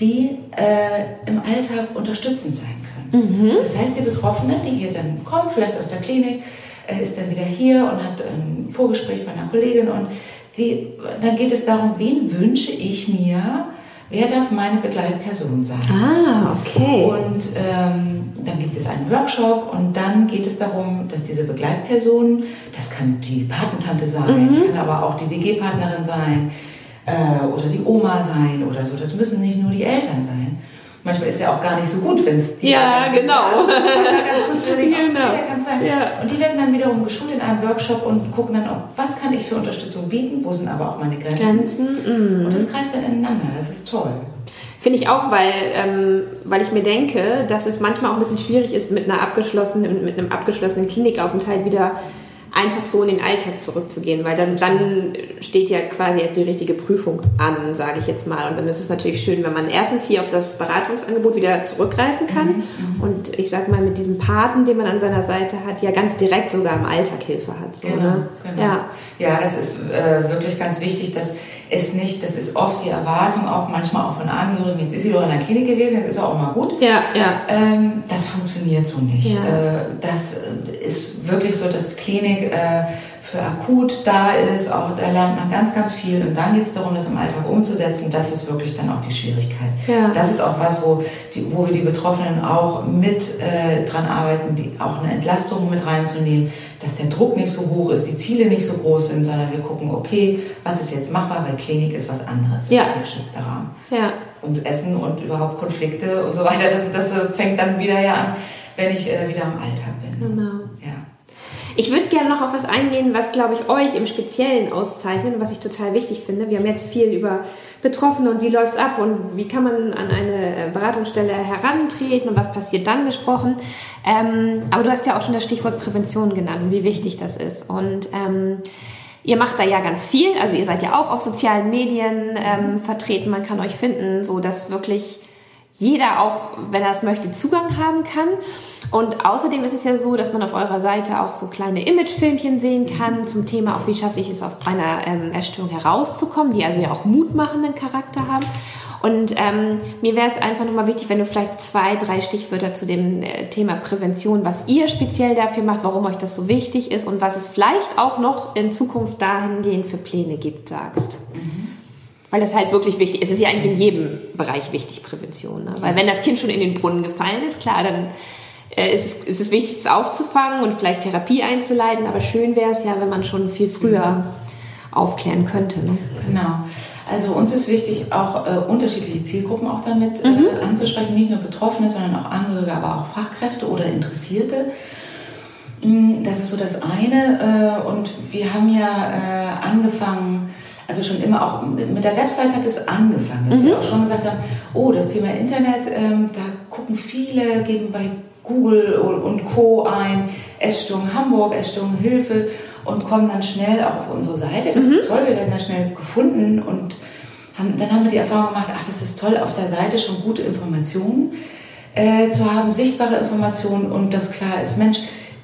die äh, im Alltag unterstützend sein. Mhm. Das heißt, die Betroffene, die hier dann kommen, vielleicht aus der Klinik, äh, ist dann wieder hier und hat ein Vorgespräch bei einer Kollegin und die, dann geht es darum, wen wünsche ich mir, wer darf meine Begleitperson sein. Ah, okay. Und ähm, dann gibt es einen Workshop und dann geht es darum, dass diese Begleitperson, das kann die Patentante sein, mhm. kann aber auch die WG-Partnerin sein äh, oder die Oma sein oder so. Das müssen nicht nur die Eltern sein. Manchmal ist ja auch gar nicht so gut, wenn es die Ja, Eltern genau. Genau. Und die werden dann wiederum geschult in einem Workshop und gucken dann, auch, was kann ich für Unterstützung bieten, wo sind aber auch meine Grenzen. Grenzen. Mm. Und das greift dann ineinander. Das ist toll. Finde ich auch, weil, ähm, weil ich mir denke, dass es manchmal auch ein bisschen schwierig ist, mit, einer abgeschlossenen, mit einem abgeschlossenen Klinikaufenthalt wieder einfach so in den Alltag zurückzugehen, weil dann, dann steht ja quasi erst die richtige Prüfung an, sage ich jetzt mal. Und dann ist es natürlich schön, wenn man erstens hier auf das Beratungsangebot wieder zurückgreifen kann mhm, mhm. und ich sag mal mit diesem Paten, den man an seiner Seite hat, ja ganz direkt sogar im Alltag Hilfe hat. So, genau, ne? genau. Ja. ja, das ist äh, wirklich ganz wichtig, dass es nicht, das ist oft die Erwartung auch manchmal auch von Angehörigen, jetzt ist sie doch in der Klinik gewesen, jetzt ist sie auch mal gut. Ja, ja. Ähm, das funktioniert so nicht. Ja. Äh, das ist wirklich so, dass Klinik äh, für akut da ist, auch da lernt man ganz, ganz viel und dann geht es darum, das im Alltag umzusetzen. Das ist wirklich dann auch die Schwierigkeit. Ja. Das ist auch was, wo, die, wo wir die Betroffenen auch mit äh, dran arbeiten, die, auch eine Entlastung mit reinzunehmen, dass der Druck nicht so hoch ist, die Ziele nicht so groß sind, sondern wir gucken, okay, was ist jetzt machbar, weil Klinik ist was anderes. Ja. Das ist ein geschützter Rahmen. Ja. Und Essen und überhaupt Konflikte und so weiter, das, das fängt dann wieder ja an, wenn ich äh, wieder im Alltag bin. Genau. Ja. Ich würde gerne noch auf was eingehen, was, glaube ich, euch im Speziellen auszeichnet was ich total wichtig finde. Wir haben jetzt viel über Betroffene und wie läuft es ab und wie kann man an eine äh, Beratungsstelle herantreten und was passiert dann gesprochen. Ähm, aber du hast ja auch schon das Stichwort Prävention genannt und wie wichtig das ist. Und ähm, Ihr macht da ja ganz viel, also ihr seid ja auch auf sozialen Medien ähm, vertreten, man kann euch finden, so dass wirklich jeder auch, wenn er es möchte, Zugang haben kann. Und außerdem ist es ja so, dass man auf eurer Seite auch so kleine Imagefilmchen sehen kann zum Thema, auch wie schaffe ich es aus einer ähm, Erstörung herauszukommen, die also ja auch mutmachenden Charakter haben. Und ähm, mir wäre es einfach nochmal wichtig, wenn du vielleicht zwei, drei Stichwörter zu dem äh, Thema Prävention, was ihr speziell dafür macht, warum euch das so wichtig ist und was es vielleicht auch noch in Zukunft dahingehend für Pläne gibt, sagst. Mhm. Weil das halt wirklich wichtig ist. Es ist ja eigentlich in jedem Bereich wichtig, Prävention. Ne? Weil wenn das Kind schon in den Brunnen gefallen ist, klar, dann äh, ist, es, ist es wichtig, es aufzufangen und vielleicht Therapie einzuleiten. Aber schön wäre es ja, wenn man schon viel früher aufklären könnte. Ne? Genau. Also uns ist wichtig, auch äh, unterschiedliche Zielgruppen auch damit äh, mhm. anzusprechen. Nicht nur Betroffene, sondern auch Angehörige, aber auch Fachkräfte oder Interessierte. Mm, das ist so das eine. Äh, und wir haben ja äh, angefangen, also schon immer auch mit der Website hat es angefangen, dass mhm. wir auch schon gesagt haben, oh, das Thema Internet, ähm, da gucken viele, geben bei Google und Co. ein, Essstörung Hamburg, Essstörung Hilfe und kommen dann schnell auch auf unsere Seite. Das mhm. ist toll, wir werden da schnell gefunden und haben, dann haben wir die Erfahrung gemacht, ach, das ist toll, auf der Seite schon gute Informationen äh, zu haben, sichtbare Informationen und das klar ist, Mensch,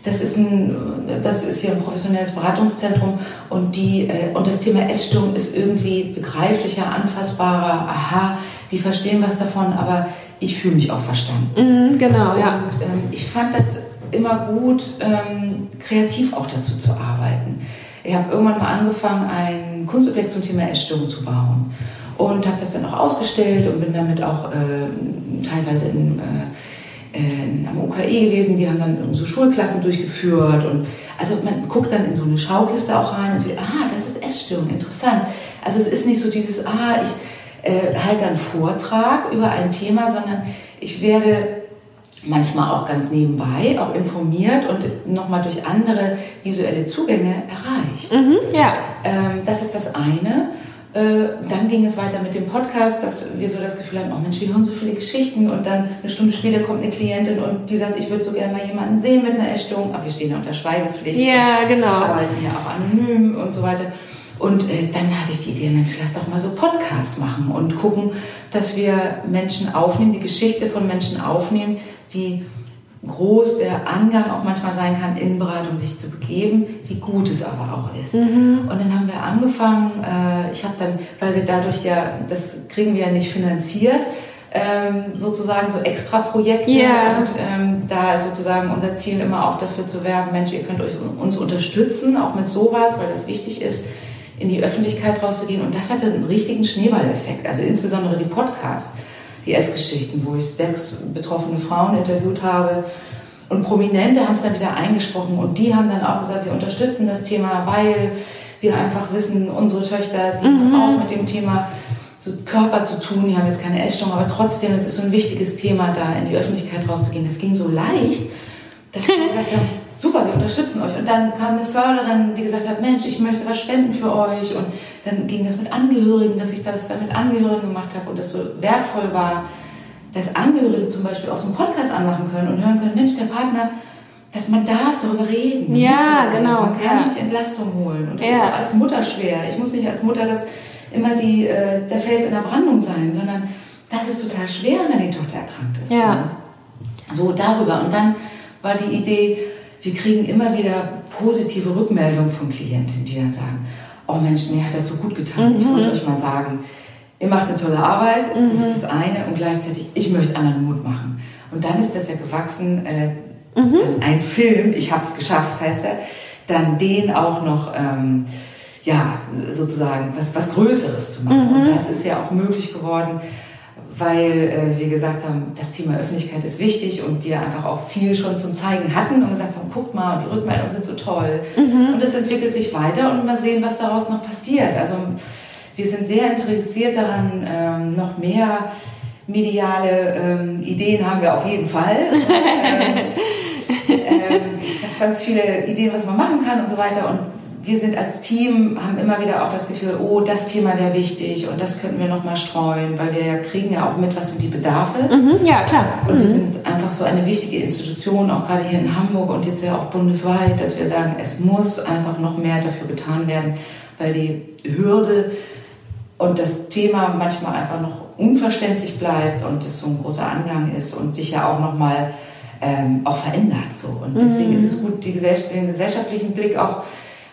das ist, ein, das ist hier ein professionelles Beratungszentrum und, die, äh, und das Thema Essstörung ist irgendwie begreiflicher, anfassbarer, aha, die verstehen was davon, aber ich fühle mich auch verstanden. Mhm, genau, und, ja. Ähm, ich fand das immer gut, ähm, kreativ auch dazu zu arbeiten. Ich habe irgendwann mal angefangen, ein Kunstobjekt zum Thema Essstörung zu bauen und habe das dann auch ausgestellt und bin damit auch äh, teilweise in, äh, in, am UKE gewesen. Die haben dann so Schulklassen durchgeführt und also man guckt dann in so eine Schaukiste auch rein und sieht, ah, das ist Essstörung, interessant. Also es ist nicht so dieses, ah, ich äh, halte einen Vortrag über ein Thema, sondern ich werde manchmal auch ganz nebenbei auch informiert und nochmal durch andere visuelle Zugänge erreicht. Mhm, ja. Ähm, das ist das eine. Äh, dann ging es weiter mit dem Podcast, dass wir so das Gefühl hatten, oh Mensch, wir hören so viele Geschichten und dann eine Stunde später kommt eine Klientin und die sagt, ich würde so gerne mal jemanden sehen mit einer Essstörung, aber wir stehen ja unter Schweigepflicht. Ja, genau. Arbeiten ja auch anonym und so weiter. Und äh, dann hatte ich die Idee, Mensch, lass doch mal so Podcasts machen und gucken, dass wir Menschen aufnehmen, die Geschichte von Menschen aufnehmen, wie groß der Angang auch manchmal sein kann, in Beratung sich zu begeben, wie gut es aber auch ist. Mhm. Und dann haben wir angefangen, äh, ich habe dann, weil wir dadurch ja, das kriegen wir ja nicht finanziert, ähm, sozusagen so extra Projekte yeah. und ähm, da ist sozusagen unser Ziel immer auch dafür zu werben, Mensch, ihr könnt euch uns unterstützen, auch mit sowas, weil das wichtig ist, in die Öffentlichkeit rauszugehen und das hatte einen richtigen Schneeballeffekt, also insbesondere die Podcasts die Essgeschichten, wo ich sechs betroffene Frauen interviewt habe. Und Prominente haben es dann wieder eingesprochen und die haben dann auch gesagt, wir unterstützen das Thema, weil wir einfach wissen, unsere Töchter, die mhm. haben auch mit dem Thema so Körper zu tun, die haben jetzt keine Essstörung, aber trotzdem, es ist so ein wichtiges Thema, da in die Öffentlichkeit rauszugehen. Das ging so leicht, dass wir gesagt haben, super, wir unterstützen euch. Und dann kam eine Förderin, die gesagt hat, Mensch, ich möchte was spenden für euch. Und dann ging das mit Angehörigen, dass ich das dann mit Angehörigen gemacht habe und das so wertvoll war, dass Angehörige zum Beispiel auch so einen Podcast anmachen können und hören können, Mensch, der Partner, dass man darf darüber reden. Ja, genau. Man kann ja. sich Entlastung holen. Und das ja. ist auch als Mutter schwer. Ich muss nicht als Mutter das immer die, äh, der Fels in der Brandung sein, sondern das ist total schwer, wenn die Tochter erkrankt ist. Ja. Ne? So darüber. Und dann war die Idee, wir kriegen immer wieder positive Rückmeldungen von Klientinnen, die dann sagen, oh Mensch, mir hat das so gut getan. Mhm. Ich wollte euch mal sagen, ihr macht eine tolle Arbeit, mhm. das ist das eine, und gleichzeitig, ich möchte anderen Mut machen. Und dann ist das ja gewachsen, äh, mhm. ein Film, ich habe es geschafft, heißt er, dann den auch noch, ähm, ja, sozusagen was, was Größeres zu machen. Und mhm. das ist ja auch möglich geworden, weil äh, wir gesagt haben, das Thema Öffentlichkeit ist wichtig und wir einfach auch viel schon zum Zeigen hatten und gesagt haben, guckt mal, die Rückmeldungen sind so toll. Mhm. Und es entwickelt sich weiter und mal sehen, was daraus noch passiert. Also wir sind sehr interessiert daran, ähm, noch mehr mediale ähm, Ideen haben wir auf jeden Fall. ähm, ähm, ich habe ganz viele Ideen, was man machen kann und so weiter. Und wir sind als Team, haben immer wieder auch das Gefühl, oh, das Thema wäre wichtig und das könnten wir nochmal streuen, weil wir ja kriegen ja auch mit, was sind die Bedarfe. Mhm, ja, klar. Und mhm. wir sind einfach so eine wichtige Institution, auch gerade hier in Hamburg und jetzt ja auch bundesweit, dass wir sagen, es muss einfach noch mehr dafür getan werden, weil die Hürde und das Thema manchmal einfach noch unverständlich bleibt und es so ein großer Angang ist und sich ja auch nochmal ähm, auch verändert. So. Und deswegen mhm. ist es gut, die den gesellschaftlichen Blick auch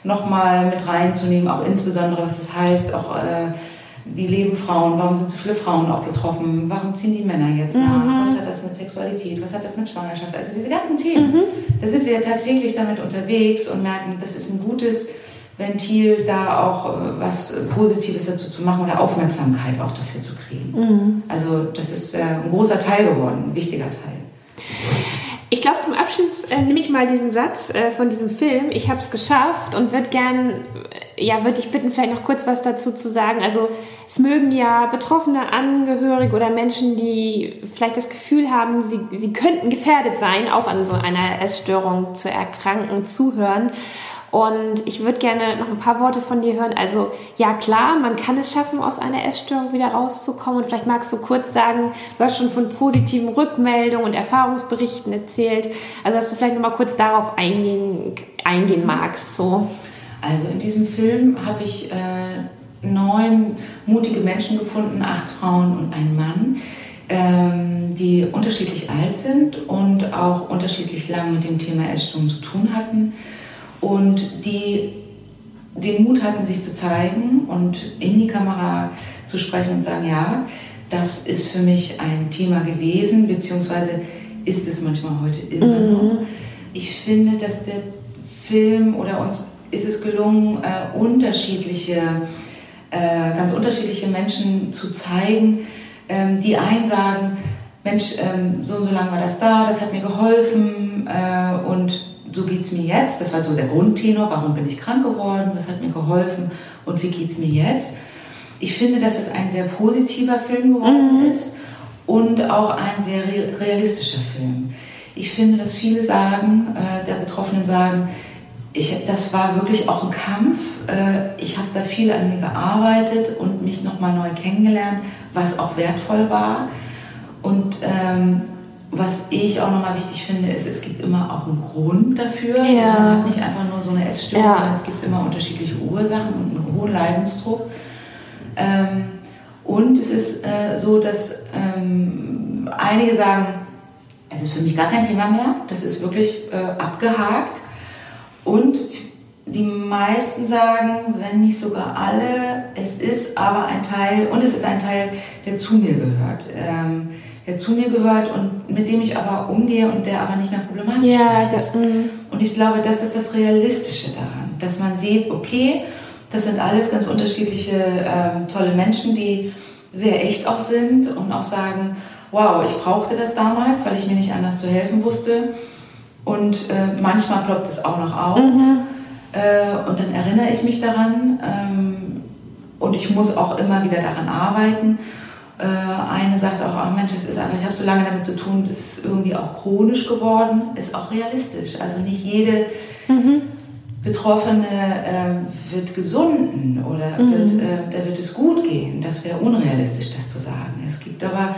nochmal mit reinzunehmen, auch insbesondere, was das heißt, auch äh, wie leben Frauen, warum sind so viele Frauen auch betroffen, warum ziehen die Männer jetzt nach, mhm. was hat das mit Sexualität, was hat das mit Schwangerschaft, also diese ganzen Themen, mhm. da sind wir tagtäglich damit unterwegs und merken, das ist ein gutes Ventil, da auch äh, was Positives dazu zu machen oder Aufmerksamkeit auch dafür zu kriegen. Mhm. Also das ist äh, ein großer Teil geworden, ein wichtiger Teil. Ich glaube, zum Abschluss äh, nehme ich mal diesen Satz äh, von diesem Film. Ich habe es geschafft und würde gern, äh, ja, würde ich bitten, vielleicht noch kurz was dazu zu sagen. Also es mögen ja betroffene Angehörige oder Menschen, die vielleicht das Gefühl haben, sie, sie könnten gefährdet sein, auch an so einer Essstörung zu erkranken, zuhören. Und ich würde gerne noch ein paar Worte von dir hören. Also ja klar, man kann es schaffen, aus einer Essstörung wieder rauszukommen. Und vielleicht magst du kurz sagen, du hast schon von positiven Rückmeldungen und Erfahrungsberichten erzählt. Also dass du vielleicht noch mal kurz darauf eingehen, eingehen magst. So. Also in diesem Film habe ich äh, neun mutige Menschen gefunden, acht Frauen und ein Mann ähm, die unterschiedlich alt sind und auch unterschiedlich lang mit dem Thema Essstörung zu tun hatten und die den Mut hatten, sich zu zeigen und in die Kamera zu sprechen und sagen, ja, das ist für mich ein Thema gewesen, beziehungsweise ist es manchmal heute immer mhm. noch. Ich finde, dass der Film oder uns ist es gelungen, äh, unterschiedliche, äh, ganz unterschiedliche Menschen zu zeigen, ähm, die einen sagen, Mensch, ähm, so und so lange war das da, das hat mir geholfen äh, und so geht es mir jetzt. Das war so der Grundtenor, warum bin ich krank geworden, was hat mir geholfen und wie geht es mir jetzt. Ich finde, dass es ein sehr positiver Film geworden mhm. ist und auch ein sehr realistischer Film. Ich finde, dass viele sagen, äh, der Betroffenen sagen, ich, das war wirklich auch ein Kampf. Äh, ich habe da viel an mir gearbeitet und mich nochmal neu kennengelernt, was auch wertvoll war. Und ähm, was ich auch nochmal wichtig finde, ist, es gibt immer auch einen Grund dafür. Ja. Man hat nicht einfach nur so eine Essstörung, ja. sondern es gibt immer unterschiedliche Ursachen und einen hohen Leidensdruck. Ähm, und es ist äh, so, dass ähm, einige sagen, es ist für mich gar kein Thema mehr, das ist wirklich äh, abgehakt. Und die meisten sagen, wenn nicht sogar alle, es ist aber ein Teil, und es ist ein Teil, der zu mir gehört. Ähm, der zu mir gehört und mit dem ich aber umgehe und der aber nicht mehr problematisch ja, ist. Mhm. Und ich glaube, das ist das Realistische daran, dass man sieht, okay, das sind alles ganz unterschiedliche ähm, tolle Menschen, die sehr echt auch sind und auch sagen, wow, ich brauchte das damals, weil ich mir nicht anders zu helfen wusste. Und äh, manchmal ploppt es auch noch auf. Mhm. Äh, und dann erinnere ich mich daran. Ähm, und ich muss auch immer wieder daran arbeiten. Äh, eine sagt auch, oh Mensch, das ist einfach, ich habe so lange damit zu tun, das ist irgendwie auch chronisch geworden, ist auch realistisch. Also nicht jede mhm. Betroffene äh, wird gesunden oder mhm. wird, äh, da wird es gut gehen. Das wäre unrealistisch, das zu sagen. Es gibt aber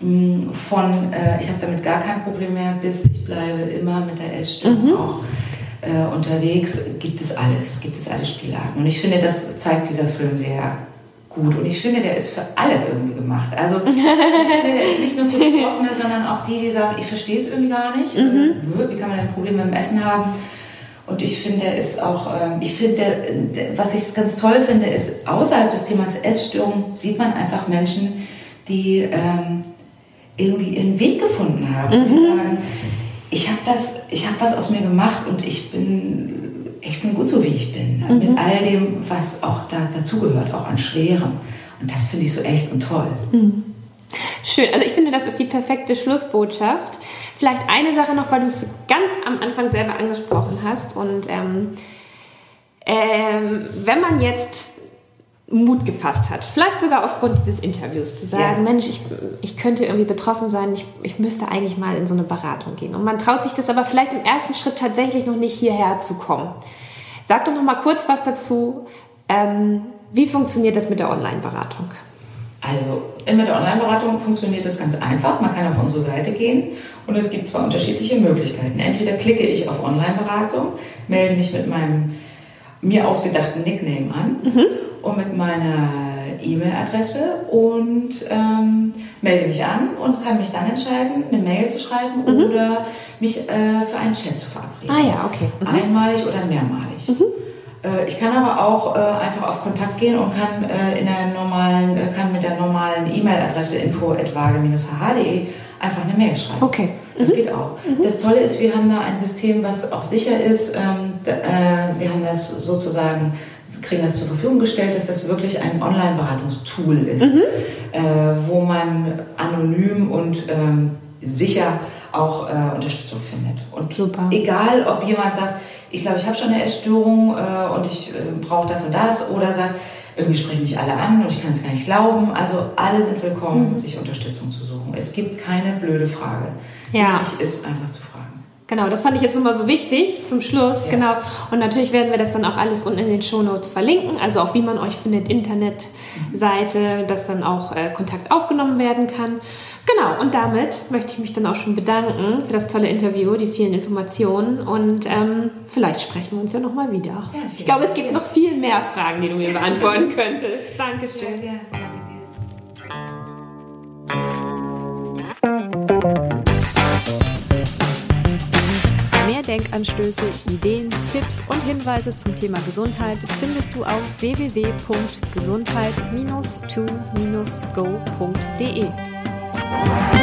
mh, von, äh, ich habe damit gar kein Problem mehr, bis ich bleibe immer mit der Essstörung mhm. auch äh, unterwegs, gibt es alles, gibt es alle Spielarten. Und ich finde, das zeigt dieser Film sehr gut. Und ich finde, der ist für alle irgendwie gemacht. Also ich finde, der ist nicht nur für Betroffene, sondern auch die, die sagen, ich verstehe es irgendwie gar nicht. Mhm. Wie kann man ein Problem mit dem Essen haben? Und ich finde, er ist auch, ähm, ich finde, was ich ganz toll finde, ist, außerhalb des Themas Essstörung sieht man einfach Menschen, die ähm, irgendwie ihren Weg gefunden haben. Mhm. Die sagen, ich habe das, ich habe was aus mir gemacht und ich bin, ich bin gut so wie ich bin. Mhm. Mit all dem, was auch da, dazugehört, auch an Schwerem. Und das finde ich so echt und toll. Mhm. Schön. Also ich finde, das ist die perfekte Schlussbotschaft. Vielleicht eine Sache noch, weil du es ganz am Anfang selber angesprochen hast. Und ähm, ähm, wenn man jetzt Mut gefasst hat. Vielleicht sogar aufgrund dieses Interviews zu sagen, ja. Mensch, ich, ich könnte irgendwie betroffen sein, ich, ich müsste eigentlich mal in so eine Beratung gehen. Und man traut sich das aber vielleicht im ersten Schritt tatsächlich noch nicht hierher zu kommen. Sag doch noch mal kurz was dazu. Ähm, wie funktioniert das mit der Online-Beratung? Also mit der Online-Beratung funktioniert das ganz einfach. Man kann auf unsere Seite gehen und es gibt zwei unterschiedliche Möglichkeiten. Entweder klicke ich auf Online-Beratung, melde mich mit meinem mir ausgedachten Nickname an mhm. Und mit meiner E-Mail-Adresse und ähm, melde mich an und kann mich dann entscheiden, eine Mail zu schreiben mhm. oder mich äh, für einen Chat zu verabreden. Ah ja, okay. Mhm. Einmalig oder mehrmalig. Mhm. Äh, ich kann aber auch äh, einfach auf Kontakt gehen und kann äh, in der normalen, äh, kann mit der normalen E-Mail-Adresse info@waage-hh.de einfach eine Mail schreiben. Okay. Das mhm. geht auch. Mhm. Das Tolle ist, wir haben da ein System, was auch sicher ist. Ähm, äh, wir haben das sozusagen, kriegen das zur Verfügung gestellt, dass das wirklich ein Online-Beratungstool ist, mhm. äh, wo man anonym und ähm, sicher auch äh, Unterstützung findet. Und Super. egal, ob jemand sagt, ich glaube, ich habe schon eine Essstörung äh, und ich äh, brauche das und das, oder sagt, irgendwie sprechen mich alle an und ich kann es gar nicht glauben. Also alle sind willkommen, mhm. sich Unterstützung zu suchen. Es gibt keine blöde Frage. Ja. Wichtig ist einfach zu fragen. Genau, das fand ich jetzt nochmal so wichtig zum Schluss. Ja. Genau. Und natürlich werden wir das dann auch alles unten in den Show Notes verlinken. Also auch wie man euch findet, Internetseite, dass dann auch äh, Kontakt aufgenommen werden kann. Genau, und damit möchte ich mich dann auch schon bedanken für das tolle Interview, die vielen Informationen und ähm, vielleicht sprechen wir uns ja nochmal wieder. Ja, ich glaube, es gibt noch viel mehr Fragen, die du mir beantworten könntest. Dankeschön. Ja, Mehr Denkanstöße, Ideen, Tipps und Hinweise zum Thema Gesundheit findest du auf www.gesundheit-to-go.de.